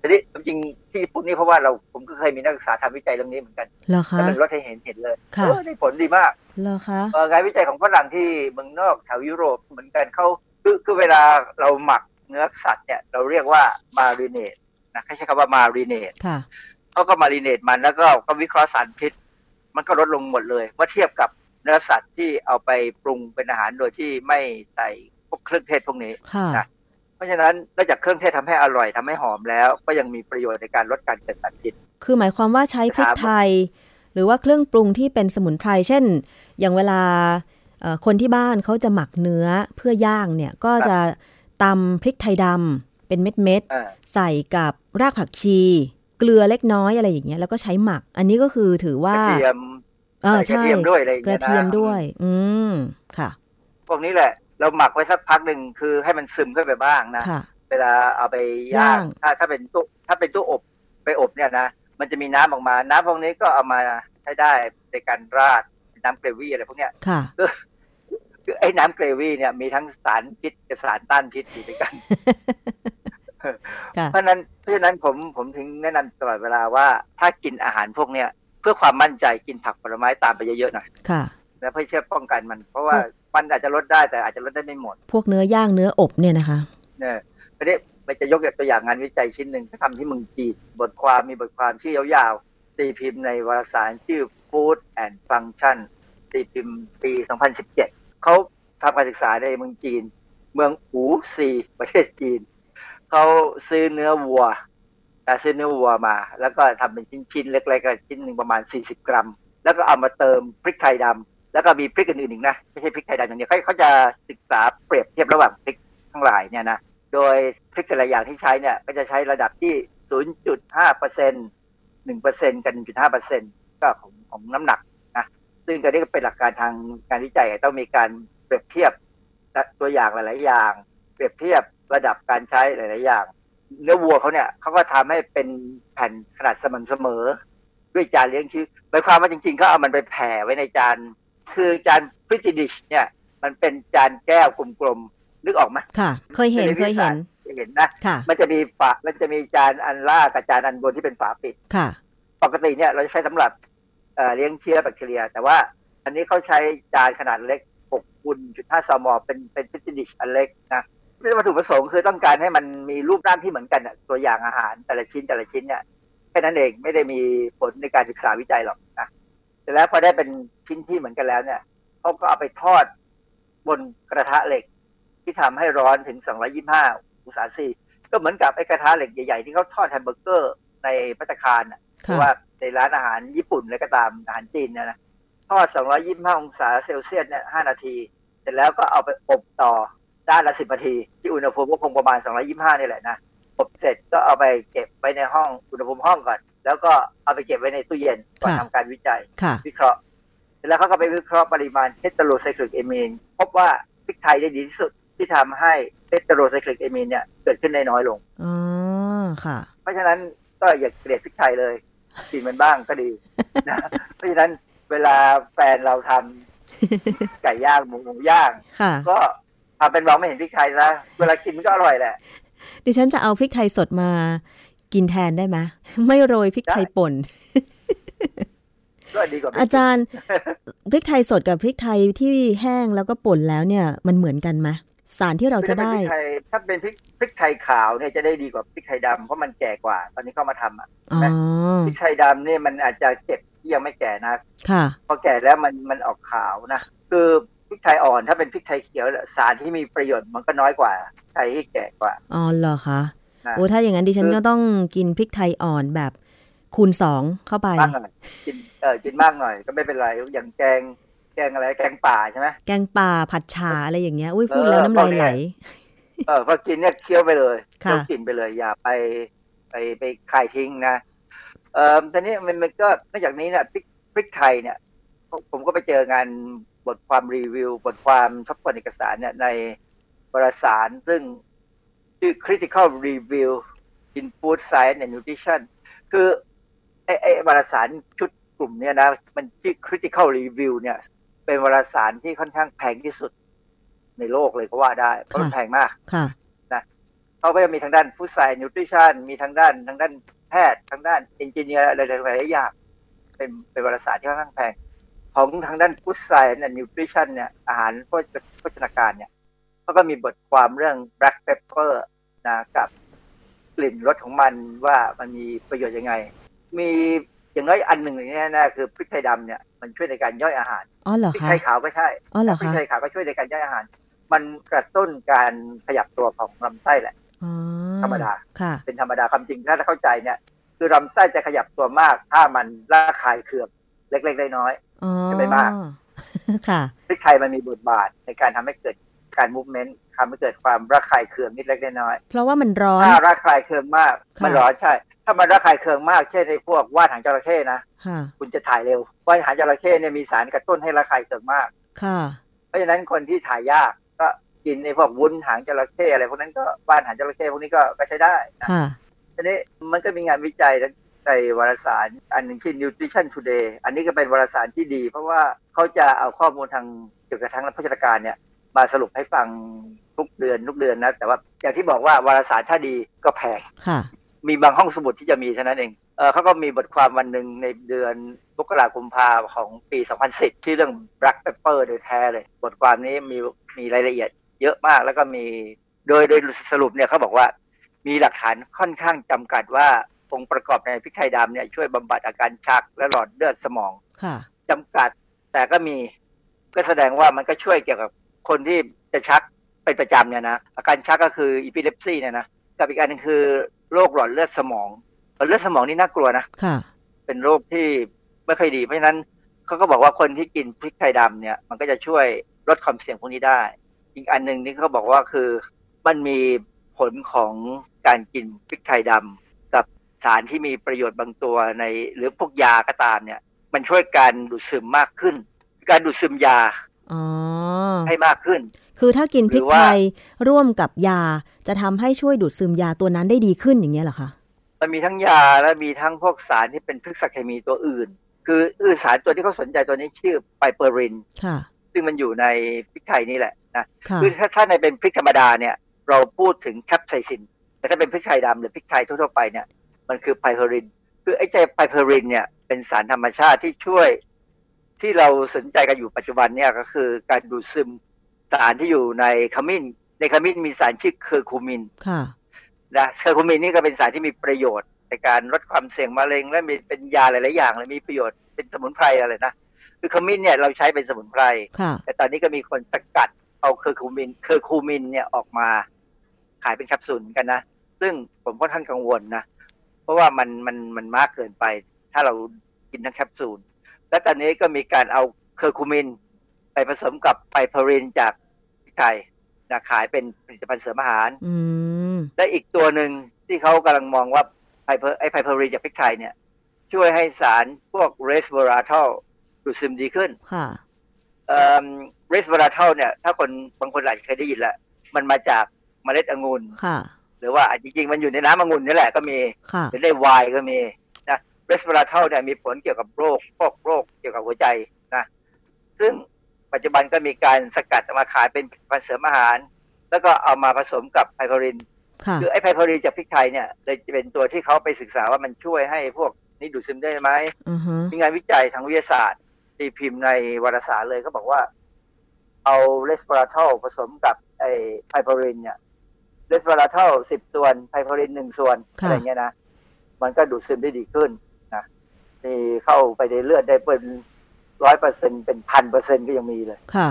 ทีนี้จริงๆที่พวกนี้เพราะว่าเราผมก็เคยมีนักศึกษาทำวิจัยเรื่องนี้เหมือนกันเหรอคะแล้วมันลดให้เห็นเห็นเลยค่ะเออได้ผลดีมากเหรอคะเอ่องานวิจัยของฝรั่งที่เมืองนอกแถวยุโรปเหมือนกันเขาคือคือเวลาเราหมักเนื้อสัตว์เนี่ยเราเรียกว่ามารีเนตนะเขาใช้คำว่ามารีเนตค่ะเขาก็มารีเนตมันแล้วก็ก็วิเคราะห์สารพิษ มันก็ลดลงหมดเลยเมื่อเทียบกับเนื้อสัตว์ที่เอาไปปรุงเป็นอาหารโดยที่ไม่ใส่พวกเครื่องเทศพวกนี้ค่ะนะเพ ราะฉะนั้นนอกจากเครื่องเทศทำให้อร่อยทำให้หอมแล้ว ก็ยังมีประโยชน์ในการลดการเกิดสารพิษ คือหมายความว่าใช้พริกไทย หรือว่าเครื่องปรุงที่เป็นสมุนไพร เช่น อย่างเวลาเอ่อคนที่บ้านเขาจะหมักเนื้อเพื่อย่างเนี่ย ก็จะตำพริกไทยดำเป็นเม็ดเออๆใส่กับรากผักชี เกลือเล็กน้อยอะไรอย่างเงี้ยแล้วก็ใช้หมัก อันนี้ก็คือถือกว่าระเทียมเออใส่กระใช่เทียมด้วยอะไรอย่างกเงี้ระยนะเทียมด้วย อืมค่ะ พวกนี้แหละ เราหมักไว้สักพักหนึ่งคือให้มันซึมเข้าไปบ้างนะค่ะเวลาเอาไปย่าย่างงถ้าถ้าเป็นตู้ถ้าเป็นตู้อบไปอบเนี่ยนะมันจะมีน้ำออกมา น้ำพวกนี้ก็เอามาใช้ได้ในการราดน้ำเกรวี่อะไรพวกเนี้ยค่ะคือคือไอ้น้ำเกรวี่เนี่ยมีทั้งสารพิษกับสารต้านพิษอยู่ด้วยกันค่ะเพราะฉะนั้นเพราะฉะนั้นผมผมถึงแนะนำตลอดเวลาว่า ถ้ากินอาหารพวกเนี้ยเพื่อความมั่นใจกินผักผลไม้ตามไปเยอะๆหน่อยค่ะ แล้วเพื่อเชื่อป้องกันมัน เพราะว่ามันอาจจะลดได้แต่อาจจะลดได้ไม่หมด พวกเนื้อย่างเนื้ออบเนี่ยนะคะเนี่ยไม่ได้ไม่จะยกตัวอย่างงานวิจัยชิ้นหนึ่งที่ทำที่เมืองจีนบทความมีบทความชื่อยาวๆตีพิมพ์ในวารสารชื่อ Food and Function ตีพิมพ์ปี 2017 เขาทำการศึกษาในเมืองจีน เมืองอูซีประเทศจีน เขาซื้อเนื้อวัวอ่าซื้อเนื้อวัวมา แล้วก็ทำเป็นชิ้นๆเล็กๆก็ชิ้นหนึ่งประมาณ 40 กรัม แล้วก็เอามาเติมพริกไทยดำ แล้วก็มีพริกอื่นๆอีกนะ ไม่ใช่พริกไทยดำอย่างเดียวเขาเขาจะศึกษาเปรียบเทียบระหว่างพริกทั้งหลายเนี่ยนะ โดยพริกแต่ละอย่างที่ใช้เนี่ยก็จะใช้ระดับที่ 0.5เปอร์เซ็นต์1เปอร์เซ็นต์กับ1.5เปอร์เซ็นต์ก็ของของน้ำหนักนะ ซึ่งอันนี้ก็เป็นหลักการทางการวิจัยต้องมีการเปรียบเทียบตัวอย่างหลาย ๆ อย่าง เปรียบเทียบระดับการใช้หลาย ๆ อย่าง เนื้อวัวเขาเนี่ยเขาก็ทำให้เป็นแผ่นขนาดสม่ำเสมอ ด้วยจานเลี้ยงชีพหมายความว่าจริง ๆ เขาเอามันไปแผ่ไว้ในจาน คือจานพริติดิชเนี่ย มันเป็นจานแก้วกลมๆนึกออกไหมค่ะ เคยเห็นเคยเห็นจะเห็นนะค่ะมันจะมีฝา มันจะมีจานอันล่างกับจานอันบนที่เป็นฝาปิดค่ะ ปกติเนี่ยเราจะใช้สำหรับเอ่อเลี้ยงเชื้อแบคทีเรีย แต่ว่าอันนี้เขาใช้จานขนาดเล็ก6คูณ5ซมเป็นเป็นพิจิดิชอันเล็กนะวัตถุประสงค์คือต้องการให้มันมีรูปร่างที่เหมือนกันอะตัวอย่างอาหารแต่ละชิ้นแต่ละชิ้นเนี่ยแค่นั้นเองไม่ได้มีผลในการศึกษาวิจัยหรอกนะ แต่แล้วพอได้เป็นชิ้นที่เหมือนกันแล้วเนี่ยเขาก็เอาไปทอดบนกระทะเหล็ก ที่ทำให้ร้อนถึง 225 องศาเซลเซียสก็เหมือนกับไอ้กระทะเหล็กใหญ่ๆ ที่เขาทอดแฮมเบอร์เกอร์ในพัตตาคารน่ะหรือว่าในร้านอาหารญี่ปุ่นอะไรก็ตามอาหารจีนเนี่ยนะทอด 225 องศาเซลเซียสเนี่ย 5 นาที เสร็จแล้วก็เอาไปอบต่อด้านละ 10 นาที ที่อุณหภูมิก็คงประมาณ 225 นี่แหละนะ อบเสร็จก็เอาไปเก็บไว้ในห้องอุณหภูมิห้องก่อน แล้วก็เอาไปเก็บไว้ในตู้เย็นก่อนค่ะทำการวิจัยค่ะวิเคราะห์เสร็จแล้วเขาก็ไปวิเคราะห์ปริมาณเฮตโรไซคลิกเอมีนพบว่าพริกไทยได้ดีที่สุดที่ทำให้เฮตโรไซคลิกเอมีนเนี่ยเกิดขึ้นได้น้อยลงอ๋อค่ะ เพราะฉะนั้นก็อย่าเกลียดพริกไทยเลยกินมันบ้างก็ดีนะเพราะฉะนั้นเวลาแฟนเราทำไก่ย่างหมูหมูย่างค่ะก็ทำเป็นมองไม่เห็นพริกไทยซะเวลากินมันก็อร่อยแหละ ดิฉันจะเอาพริกไทยสดมา กินแทนได้ไหมไม่โรยพริกไทยป่นก็ดีกว่าอาจารย์พริกไทยสดกับพริกไทยที่แห้งแล้วก็ป่นแล้วเนี่ย มันเหมือนกันไหมสารที่เราจะได้ถ้าเป็นพริกไทยถ้าเป็นพริกพริกไทยขาวเนี่ยจะได้ดีกว่าพริกไทยดำเพราะมันแก่กว่า ตอนนี้เข้ามาทำอะอ๋อพริกไทยดำเนี่ยมันอาจจะเก็บที่ยังไม่แก่นะค่ะ พอแก่แล้วมันมันออกขาวนะคือพริกไทยอ่อนถ้าเป็นพริกไทยเขียวสารที่มีประโยชน์มันก็น้อยกว่าไทยที่แก่กว่าอ๋อเหรอคะนะ โอ้ถ้าอย่างนั้นดิฉันคือก็ต้องกินพริกไทยอ่อนแบบคูณสองเข้าไปมากหน่อยกินเออกินมากหน่อยก็ไม่เป็นไรอย่างแกงแกงอะไรแกงป่าใช่ไหมแกงป่าผัดฉาอะไรอย่างเงี้ยอุ้ยพูดแล้วน้ำลายไหลเออพอกินเนี่ยเคี้ยวไปเลยค่ะเคี้ยวกินไปเลย อย่าไปไปไปคายทิ้งนะเอ่อทีนี้มันมันก็นอกจากนี้เนี่ยพริกพริกไทยเนี่ยผมผมก็ไปเจองานบทความรีวิว บทความทบทวนเอกสารเนี่ยในวารสารซึ่ง ชื่อ critical review in food science and nutrition คือไอ้ไอ้วารสารชุดกลุ่มเนี่ยนะ มันชื่อ critical review เนี่ย เป็นวารสารที่ค่อนข้างแพงที่สุดในโลกเลยก็ว่าได้ เพราะมันค่ะแพงมากค่ะเขาก็จะมีทางด้าน food science nutrition มีทางด้านทางด้านแพทย์ทางด้าน engineer อะไรหลายๆอย่างเป็นเป็นวารสารที่ค่อนข้างแพง ของทางด้าน food science และ nutrition เนี่ยอาหารโภชโภชนาการเนี่ย เขาก็มีบทความเรื่อง black pepper นะกับกลิ่นรสของมันว่ามันมีประโยชน์ยังไง มีอย่างน้อยอันหนึ่งเนี่ยนะคือพริกไทยดำเนี่ยมันช่วยในการย่อยอาหารอ๋อเหรอคะ พริกไทยขาวาวก็ใช่อ๋อเหรอพริกคะไทยขาวก็ช่วยในการย่อยอาหาร มันกระตุ้นการขยับตัวของลำไส้แหละอ๋อธรรมดาค่ะ เป็นธรรมดาความจริงถ้าเข้าใจเนี่ย คือลำไส้จะขยับตัวมาก ถ้ามันระคายเคืองเล็กๆน้อยอ๋อจะไม่มากค่ะๆพริกไทยมันมีบทบาทในการทำให้เกิด การมูฟเมนต์ทำให้เกิดความระคายเคืองนิดเล็กน้อย เพราะว่ามันร้อๆนถ้าระคายเคืองมากค่ะมันร้อนใช่ ถ้ามันระคายเคืองมากเช่นในพวกว่านหางจระเข้นะค่ะคุณจะถ่ายเร็วว่านหางจระเข้เนี่ยมีสารกระตุ้นให้ระคายเคืองมาก ค่ะ เพราะฉะนั้นคนที่ถ่ายยากก็กินในพวกวุ้นหางจระเข้อะไรพวกนั้นก็ว่านหางจระเข้พวกนี้ก็ก็ใช้ได้นะค่ะทีนี้มันก็มีงานวิจัยในวารสารอันหนึ่งชื่อ Nutrition Today อันนี้ก็เป็นวารสารที่ดี เพราะว่าเขาจะเอาข้อมูลทางเกี่ยวกับทางโภชนาการเนี่ย มาสรุปให้ฟังทุกเดือนทุกเดือนนะ แต่ว่าอย่างที่บอกว่าวารสารถ้าดีก็แพงค่ะมีบางห้องสมุดที่จะมีเท่านั้นเองเออเขาก็มีบทความวันหนึ่งในเดือนมกราคมพาของปี 2010 ที่เรื่อง Black Pepper โดยแท้เลย บทความนี้มีมีรายละเอียดเยอะมากแล้วก็มีโดยโดยสรุปเนี่ยเขาบอกว่า มีหลักฐานค่อนข้างจำกัดว่าองค์ประกอบในพริกไทยดำเนี่ยช่วยบำบัดอาการชักและหลอดเลือดสมองค่ะจำกัด แต่ก็มีก็แสดงว่ามันก็ช่วยเกี่ยวกับ คนที่จะชักเป็นประจำเนี่ยนะอาการชักก็คืออีพิเลปซีเนี่ยนะกับอีกอันหนึงคือโรคหลอดเลือดสมองหลอดเลือดสมองนี่น่ากลัวนะค่ะ เป็นโรคที่ไม่ค่อยดีเพราะฉะนั้นเขาก็บอกว่าคนที่กินพริกไทยดำเนี่ย มันก็จะช่วยลดความเสี่ยงพวกนี้ได้ อีกอันหนึ่งนี่เขาบอกว่าคือมันมีผลของการกินพริกไทยดำกับสารที่มีประโยชน์บางตัวในหรือพวกยาก็ตามเนี่ย มันช่วยการดูดซึมมากขึ้น การดูดซึมยาอ๋อ ให้มากขึ้น คือถ้ากินพริกหรือว่าไทยร่วมกับยาจะทำให้ช่วยดูดซึมยาตัวนั้นได้ดีขึ้นอย่างเงี้ยเหรอคะมันมีทั้งยาและมีทั้งพวกสารที่เป็นพฤกษเคมีตัวอื่น คืออือสารตัวที่เขาสนใจตัวนี้ชื่อไพเปอรินค่ะ ซึ่งมันอยู่ในพริกไทยนี่แหละนะค่ะคือถ้าถ้าในเป็นพริกธรรมดาเนี่ย เราพูดถึงแคปไซซิน แต่ถ้าเป็นพริกไทยดำหรือพริกไทยทั่วๆไปเนี่ยมันคือไพเปอริน คือไอ้ใจไพเปอรินเนี่ยเป็นสารธรรมชาติที่ช่วย ที่เราสนใจกันอยู่ปัจจุบันเนี่ยก็คือการดูดซึมสารที่อยู่ในขมิ้น ในขมิ้นมีสารชื่อเคอร์คูมินค่ะนะเคอร์คูมินนี่ก็เป็นสารที่มีประโยชน์ในการลดความเสี่ยงมะเร็ง และมีเป็นยาหลาย ๆ อย่างเลยมีประโยชน์เป็นสมุนไพรอะไรนะคือขมิ้นเนี่ยเราใช้เป็นสมุนไพรค่ะแต่ตอนนี้ก็มีคนสกัดเอา curcumin curcumin เนี่ยออกมาขายเป็นแคปซูลกันนะ ซึ่งผมค่อนข้างกังวลนะ เพราะว่ามันมันมันมากเกินไป ถ้าเรากินทั้งแคปซูล และตอนนี้ก็มีการเอาเคอร์คูมิน ไปผสมกับ piperine จากพริกไทยนะขายเป็นผลิตภัณฑ์เสริมอาหารอืมและอีกตัวหนึ่งที่เขากำลังมองว่าไพเพอไอ้ piperine จากพริกไทยเนี่ย ช่วยให้สารพวก resveratrol ดูดซึมดีขึ้น ค่ะเอ่อ resveratrol เนี่ย ถ้าคนบางคนอาจจะเคยได้ยินแล้วมันมาจากเมล็ดองุ่นค่ะ หรือว่าจริงๆ มันอยู่ในน้ำองุ่นนี่แหละก็มีค่ะหรือในไวน์ก็มีนะ resveratrol เนี่ยมีผลเกี่ยวกับโรคพวกโรคเกี่ยวกับหัวใจนะซึ่งปัจจุบันก็มีการสกัดมาขายเป็นผลิตภัณฑ์เสริมอาหาร แล้วก็เอามาผสมกับ piperine ค่ะคือไอ้ piperine จากพริกไทยเนี่ยเลยจะเป็นตัวที่เขาไปศึกษาว่ามันช่วยให้พวกนี้ดูดซึมได้ไหมอือฮึมีงานวิจัยทางวิทยาศาสตร์ตีพิมพ์ในวารสารเลยเขาบอกว่า เอา resveratrol ผสมกับไอ้ piperine เนี่ย resveratrol สิบส่วน piperine หนึ่งส่วนค่ะอะไรเงี้ยนะมันก็ดูดซึมได้ดีขึ้นนะ มีเข้าไปในเลือดได้เป็นร้อยเปอร์เซ็นเป็นพันเปอร์เซ็นก็ยังมีเลย ค่ะ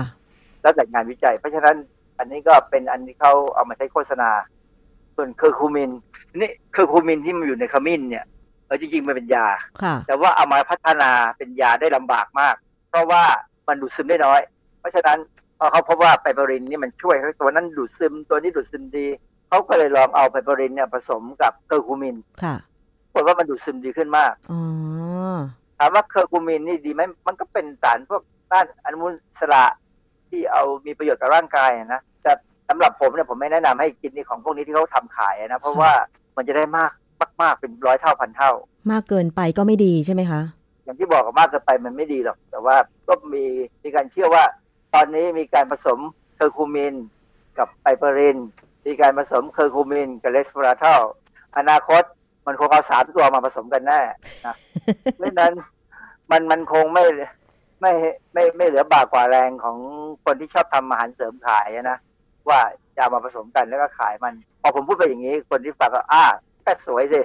แล้วแต่งานวิจัย เพราะฉะนั้นอันนี้ก็เป็นอันที่เขาเอามาใช้โฆษณา ส่วนเคอร์คูมินนี่เคอร์คูมินที่มันอยู่ในขมิ้นเนี่ยเออจริงๆมันเป็นยาค่ะแต่ว่าเอามาพัฒนาเป็นยาได้ลำบากมาก เพราะว่ามันดูดซึมได้น้อย เพราะฉะนั้นพอเขาพบว่า piperine นี่มันช่วยให้ตัวนั้นดูดซึมตัวนี้ดูดซึมดี เขาก็เลยลองเอา piperine เนี่ยผสมกับเคอร์คูมิน ค่ะผลว่ามันดูดซึมดีขึ้นมากอ๋อถามว่าเคอร์คูมินนี่ดีไหมมันก็เป็นสารพวกต้านอนุมูลอิสระที่เอามีประโยชน์กับร่างกายอะนะแต่สำหรับผมเนี่ยผมไม่แนะนำให้กินในของพวกนี้ที่เขาทำขายอะนะเพราะว่ามันจะได้มากมากๆเป็นร้อยเท่าพันเท่า มากเกินไปก็ไม่ดีใช่ไหมคะอย่างที่บอกกับมากเกินไปมันไม่ดีหรอก แต่ว่าก็มีมีการเชื่อว่า ตอนนี้มีการผสมเคอร์คูมินกับ piperine มีการผสมเคอร์คูมินกับ resveratrol อนาคต มันคงเอาสามตัวมาผสมกันแน่นะเพราะฉะนั้นมันมันคงไม่ไม่ไม่ไม่เหลือบากกว่าแรงของคนที่ชอบทำอาหารเสริมขายอะนะว่าจะเอามาผสมกันแล้วก็ขายมันพอผมพูดไปอย่างนี้ คนที่ฟังก็อ้าแค่สวยสิ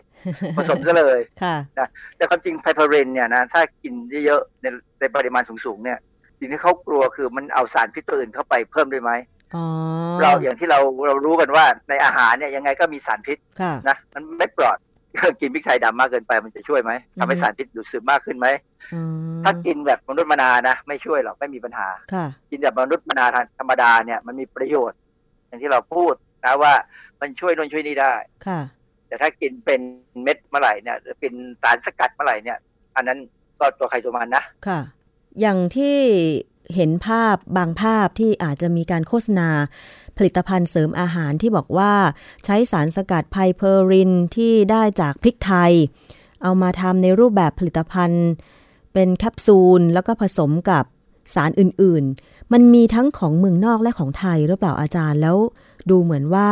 ผสมซะเลยค่ะนะแต่ความจริงไพเพอรินเนี่ยนะถ้ากินเยอะๆในในปริมาณสูงๆเนี่ยสิ่งที่เขากลัวคือมันเอาสารพิษตัวอื่นเข้าไปเพิ่มด้วยไหมอ๋อเราอย่างที่เราเรารู้กันว่าในอาหารเนี่ยยังไงก็มีสารพิษค่ะนะมันไม่ปลอด กินพริกไทยดำมากเกินไปมันจะช่วยไหมทำให้อือฮึสารพิษดูดซึมมากขึ้นไหมอืมถ้ากินแบบมนุษย์มนานะไม่ช่วยหรอกไม่มีปัญหาค่ะกินแบบมนุษย์มนาธรรมดาเนี่ยมันมีประโยชน์ อย่างที่เราพูดนะว่ามันช่วยโน่นช่วยนี่ได้ค่ะ แต่ถ้ากินเป็นเม็ดเมื่อไหร่เนี่ยหรือเป็นสารสกัดเมื่อไหร่เนี่ย อันนั้นก็ตัวใครตัวมันนะค่ะ อย่างที่เห็นภาพบางภาพที่อาจจะมีการโฆษณา ผลิตภัณฑ์เสริมอาหารที่บอกว่าใช้สารสกัดไพเพอรินที่ได้จากพริกไทย เอามาทำในรูปแบบผลิตภัณฑ์ เป็นแคปซูลแล้วก็ผสมกับสารอื่นๆ มันมีทั้งของเมืองนอกและของไทยหรือเปล่าอาจารย์แล้วดูเหมือนว่า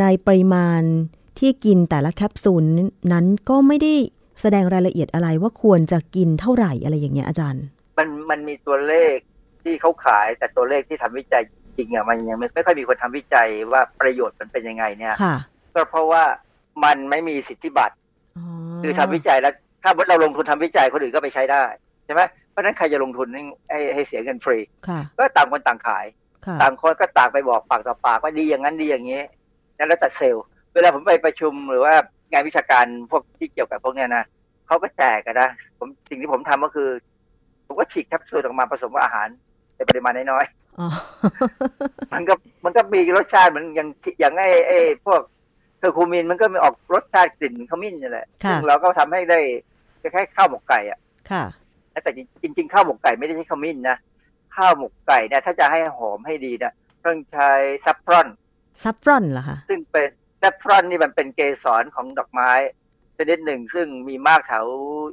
ในปริมาณที่กินแต่ละแคปซูลนั้นก็ไม่ได้ แสดงรายละเอียดอะไรว่าควรจะกินเท่าไหร่อะไรอย่างเงี้ยอาจารย์ มันมันมีตัวเลขที่เขาขายแต่ตัวเลขที่ทำวิจัยจริงๆอะมันยังไม่ไม่ค่อยมีคนทำวิจัยว่าประโยชน์มันเป็นยังไงเนี่ยค่ะก็เพราะว่ามันไม่มีสิทธิบัตรคือทำวิจัยแล้ว ถ้าเราลงทุนทำวิจัยคนอื่นก็ไปใช้ได้ใช่ไหมเพราะฉะนั้นใครจะลงทุนให้ให้ให้เสียเงินฟรีค่ะก็ต่างคนต่างขายค่ะต่างคนก็ต่างไปบอกปากต่อปากว่าดีอย่างนั้นดีอย่างนี้นั่นแล้วแต่เซลล์ เวลาผมไปประชุมหรือว่า งานวิชาการพวกที่เกี่ยวกับพวกเนี้ยนะเขาก็แจกกันนะผมสิ่งที่ผมทำก็คือ ผมก็ฉีกแคปซูลออกมาผสมกับอาหารในปริมาณน้อยอ๋อๆมันก็มันก็มีรสชาติเหมือนอย่างอย่างไอ้ไอ้พวกเทอร์คูมินมันก็มีออกรสชาติกลิ่นขมิ้นนี่แหละค่ะซึ่งเราก็ทำให้ได้คล้ายๆข้าวหมกไก่อะค่ะแต่จริง ๆ ข้าวหมกไก่ไม่ได้ใช้ขมิ้นนะข้าวหมกไก่เนี่ยถ้าจะให้หอมให้ดีเนี่ยต้องใช้ saffron saffron เหรอคะซึ่งเป็น saffron นี่มันเป็นเกสรของดอกไม้ชนิดหนึ่งซึ่งมีมากแถว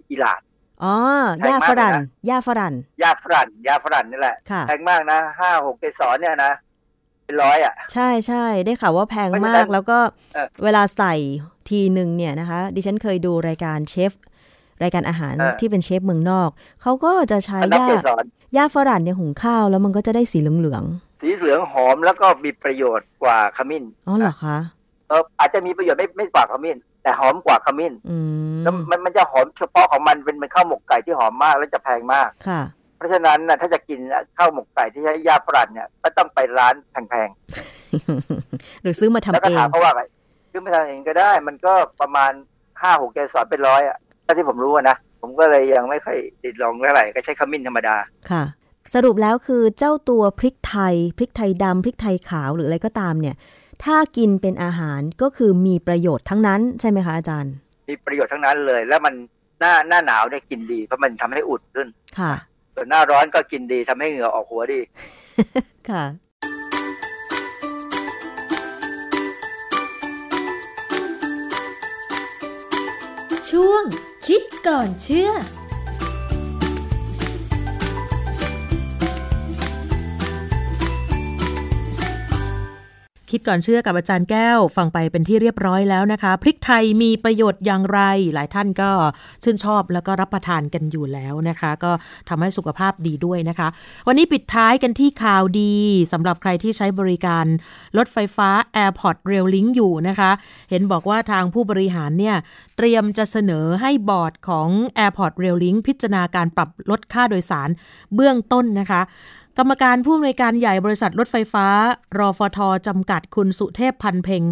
อิหร่านอ๋อหญ้าฝรั่น แพงมากเลยนะหญ้าฝรั่นยาฝรั่นยาฝรั่นนี่แหละค่ะแพงมากนะห้าหกเกสรเนี่ยนะเป็นร้อยอะ ใช่ใช่ได้ข่าวว่าแพงเพราะฉะมานั้กนแล้วก็เออเวลาใส่ทีหนึ่งเนี่ยนะคะ ดิฉันเคยดูรายการเชฟรายการอาหารเออที่เป็นเชฟเมืองนอก เขาก็จะใช้อันนับหญ้าเกสรหญ้าฝรั่นเนี่ยหุงข้าวแล้วมันก็จะได้สีเหลืองสีเหลืองหอมแล้วก็มีประโยชน์กว่าขมิ้นๆอ๋อเหรอคะ เอออาจจะมีประโยชน์ไม่ไม่กว่าขมิ้นแต่หอมกว่าขมิ้นอืมแล้วมันมันจะหอมเฉพาะของมันเป็นเป็นข้าวหมกไก่ที่หอมมากแล้วจะแพงมากค่ะ เพราะฉะนั้นนะถ้าจะกินข้าวหมกไก่ที่ใช้ยาฝรั่นเนี่ยก็ต้องไปร้านแพงหรือซื้อมาๆทำแล้วก็เองถามเขาว่าไงซื้อไม่ทำเองก็ได้ มันก็ประมาณห้าหกเกสรเป็นร้อยอะถ้าที่ผมรู้อะนะ ผมก็เลยยังไม่ค่อยติดลองเท่าไหร่ก็ใช้ขมิ้นธรรมดาค่ะ สรุปแล้วคือเจ้าตัวพริกไทยพริกไทยดำพริกไทยขาวหรืออะไรก็ตามเนี่ย ถ้ากินเป็นอาหารก็คือมีประโยชน์ทั้งนั้นใช่ไหมคะอาจารย์ มีประโยชน์ทั้งนั้นเลย แล้วมันหน้าหน้าหนาวเนี่ยกินดีเพราะมันทำให้อุ่นขึ้นค่ะ ส่วนหน้าร้อนก็กินดีทำให้เหงื่อออกหัวดี ค่ะช่วงคิดก่อนเชื่อ คิดก่อนเชื่อกับอาจารย์แก้วฟังไปเป็นที่เรียบร้อยแล้วนะคะ พริกไทยมีประโยชน์อย่างไร หลายท่านก็ชื่นชอบแล้วก็รับประทานกันอยู่แล้วนะคะ ก็ทำให้สุขภาพดีด้วยนะคะ วันนี้ปิดท้ายกันที่ข่าวดีสำหรับใครที่ใช้บริการรถไฟฟ้า Airport Rail Link อยู่นะคะ เห็นบอกว่าทางผู้บริหารเนี่ยเตรียมจะเสนอให้บอร์ดของ Airport Rail Link พิจารณาการปรับลดค่าโดยสารเบื้องต้นนะคะ กรรมการผู้อำนวยการใหญ่บริษัทรถไฟฟ้ารอฟทจำกัดคุณสุเทพพันเพ็ง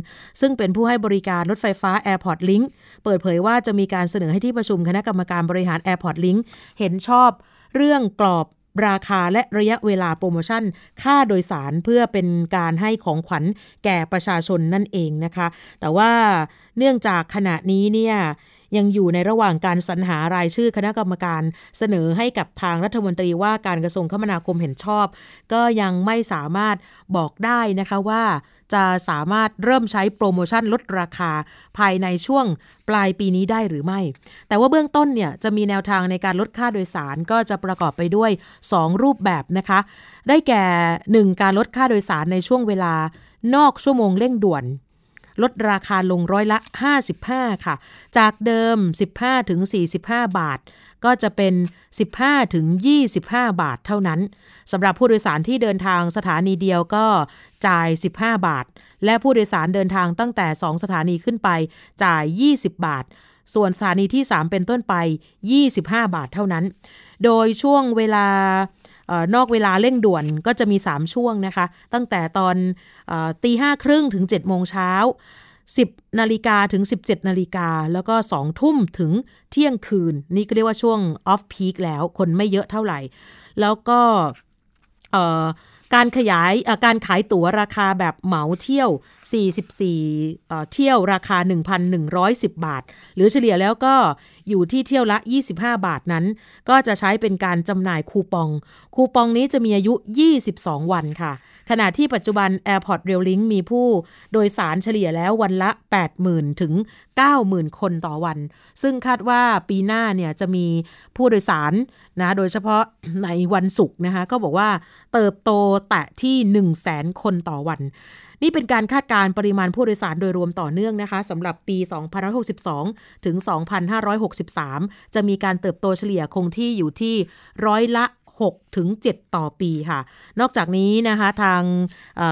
ซึ่งเป็นผู้ให้บริการรถไฟฟ้า Airport Link เปิดเผยว่าจะมีการเสนอให้ที่ประชุมคณะกรรมการบริหาร Airport Link เห็นชอบเรื่องกรอบราคาและระยะเวลาโปรโมชั่น ค่าโดยสารเพื่อเป็นการให้ของขวัญแก่ประชาชนนั่นเองนะคะ แต่ว่าเนื่องจากขณะนี้เนี่ย ยังอยู่ในระหว่างการสรรหารายชื่อคณะกรรมการ เสนอให้กับทางรัฐมนตรีว่าการกระทรวงคมนาคมเห็นชอบ ก็ยังไม่สามารถบอกได้นะคะว่าจะสามารถเริ่มใช้โปรโมชั่นลดราคาภายในช่วงปลายปีนี้ได้หรือไม่ แต่ว่าเบื้องต้นเนี่ยจะมีแนวทางในการลดค่าโดยสารก็จะประกอบไปด้วย 2 รูปแบบนะคะ ได้แก่ 1 การลดค่าโดยสารในช่วงเวลานอกชั่วโมงเร่งด่วน ลดราคาลงร้อยละ 55 ค่ะ จากเดิม 15ถึง45 บาท ก็จะเป็น 15ถึง25 บาทเท่านั้นสำหรับผู้โดยสารที่เดินทางสถานีเดียวก็จ่าย 15 บาท และผู้โดยสารเดินทางตั้งแต่ 2 สถานีขึ้นไปจ่าย 20 บาท ส่วนสถานีที่ 3 เป็นต้นไป 25 บาทเท่านั้น โดยช่วงเวลา ออนอกเวลาเร่งด่วนก็จะมี 3 ช่วงนะคะ ตั้งแต่ตอนออตีห้าครึ่งถึง7โมงเช้า10นาฬิกาถึง 17นาฬิกาแล้วก็2ทุ่มถึงเที่ยงคืน นี่ก็เรียกว่าช่วงออฟพีคแล้วคนไม่เยอะเท่าไหร่ แล้วก็การขยายการขายตั๋วราคาแบบเหมาเที่ยว 44 เที่ยวราคา 1,110 บาท หรือเฉลี่ยแล้วก็อยู่ที่เที่ยวละ 25 บาทนั้น ก็จะใช้เป็นการจำหน่ายคูปอง คูปองนี้จะมีอายุ 22 วันค่ะ ขณะที่ปัจจุบัน Airport Rail Link มีผู้โดยสารเฉลี่ยแล้ววันละ 80,000 ถึง 90,000 คนต่อวัน ซึ่งคาดว่าปีหน้าเนี่ยจะมีผู้โดยสารนะโดยเฉพาะในวันศุกร์นะคะก็บอกว่าเติบโตแตะที่ 1 0 0 0 0แสนคนต่อวัน นี่เป็นการคาดการณ์ปริมาณผู้โดยสารโดยรวมต่อเนื่องนะคะสำหรับปี 2562 ถึง 2563 จะมีการเติบโตเฉลี่ยคงที่อยู่ที่ร้อยละ6ถึง7ต่อปีค่ะ นอกจากนี้นะคะทาง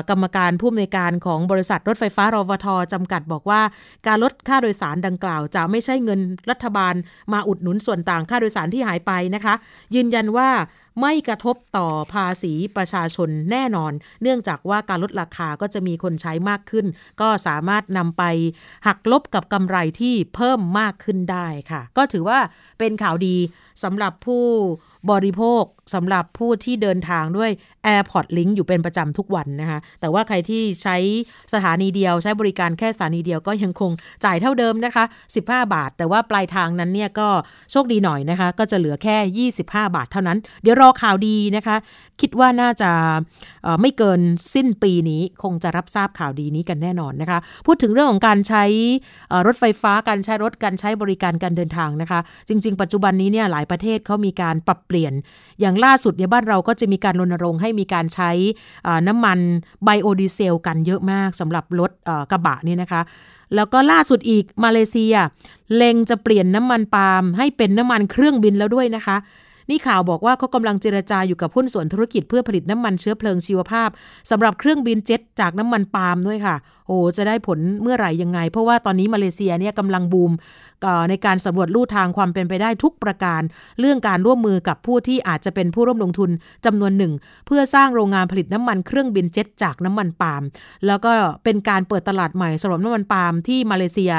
กรรมการผู้อำนวยการของบริษัทรถไฟฟ้ารฟทจำกัดบอกว่า การลดค่าโดยสารดังกล่าว จะไม่ใช่เงินรัฐบาลมาอุดหนุนส่วนต่างค่าโดยสารที่หายไปนะคะ ยืนยันว่า ไม่กระทบต่อภาษีประชาชนแน่นอน เนื่องจากว่าการลดราคาก็จะมีคนใช้มากขึ้น ก็สามารถนำไปหักลบกับกำไรที่เพิ่มมากขึ้นได้ค่ะ ก็ถือว่าเป็นข่าวดีสำหรับผู้บริโภคสำหรับผู้ที่เดินทางด้วย AirPod Link อยู่เป็นประจำทุกวันนะคะ แต่ว่าใครที่ใช้สถานีเดียว ใช้บริการแค่สถานีเดียวก็ยังคงจ่ายเท่าเดิมนะคะ 15 บาท แต่ว่าปลายทางนั้นเนี่ยก็โชคดีหน่อยนะคะ ก็จะเหลือแค่ 25 บาทเท่านั้น เดี๋ยวรอข่าวดีนะคะ คิดว่าน่าจะไม่เกินสิ้นปีนี้คงจะรับทราบข่าวดีนี้กันแน่นอนนะคะ พูดถึงเรื่องของการใช้รถไฟฟ้าการใช้รถการใช้บริการการเดินทางนะคะ จริง ๆ ปัจจุบันนี้เนี่ยหลายประเทศเขามีการปรับเปลี่ยนอย่างล่าสุดในยบ้านเราก็จะมีการรณรงค์ให้มีการใช้น้ำมันไบโอดีเซลกันเยอะมากสำหรับรถกระบะนี่นะคะ แล้วก็ล่าสุดอีกมาเลเซีย เล็งจะเปลี่ยนน้ำมันปาล์มให้เป็นน้ำมันเครื่องบินแล้วด้วยนะคะ นี่ข่าวบอกว่าเขากำลังเจรจาอยู่กับหุ้นส่วนธุรกิจเพื่อผลิตน้ำมันเชื้อเพลิงชีวภาพสำหรับเครื่องบินเจ็ตจากน้ำมันปาล์มด้วยค่ะ โอ้จะได้ผลเมื่อไหร่ยังไง เพราะว่าตอนนี้มาเลเซียเนี่ยกำลังบูมในการสำรวจลู่ทางความเป็นไปได้ทุกประการ เรื่องการร่วมมือกับผู้ที่อาจจะเป็นผู้ร่วมลงทุนจำนวนหนึ่ง เพื่อสร้างโรงงานผลิตน้ำมันเครื่องบินเจ็ตจากน้ำมันปาล์มแล้วก็เป็นการเปิดตลาดใหม่สำหรับน้ำมันปาล์มที่มาเลเซีย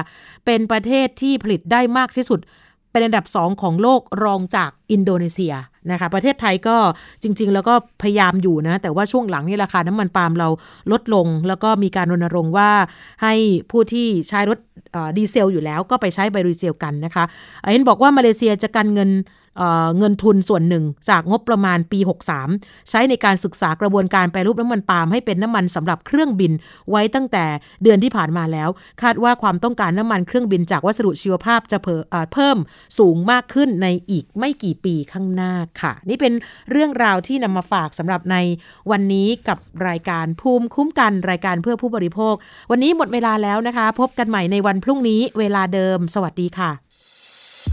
เป็นประเทศที่ผลิตได้มากที่สุด เป็นอันดับ 2 ของโลกรองจากอินโดนีเซียนะคะประเทศไทยก็จริง ๆ แล้วก็พยายามอยู่นะ แต่ว่าช่วงหลังนี่ราคาน้ำมันปาล์มเราลดลง แล้วก็มีการรณรงค์ว่าให้ผู้ที่ใช้รถดีเซลอยู่แล้วก็ไปใช้ไบโอดีเซลกันนะคะเห็นบอกว่ามาเลเซียจะกันเงิน เเงินทุนส่วนหนึ่ง จากงบประมาณปี 63 ใช้ในการศึกษากระบวนการแปรรูปน้ำมันปาล์มให้เป็นน้ำมันสำหรับเครื่องบินไว้ตั้งแต่เดือนที่ผ่านมาแล้ว คาดว่าความต้องการน้ำมันเครื่องบินจากวัสดุชีวภาพจะเพเพิ่มสูงมากขึ้นในอีกไม่กี่ปีข้างหน้าค่ะ นี่เป็นเรื่องราวที่นำมาฝากสำหรับในวันนี้กับรายการภูมิคุ้มกันรายการเพื่อผู้บริโภค วันนี้หมดเวลาแล้วนะคะ พบกันใหม่ในวันพรุ่งนี้เวลาเดิม สวัสดีค่ะ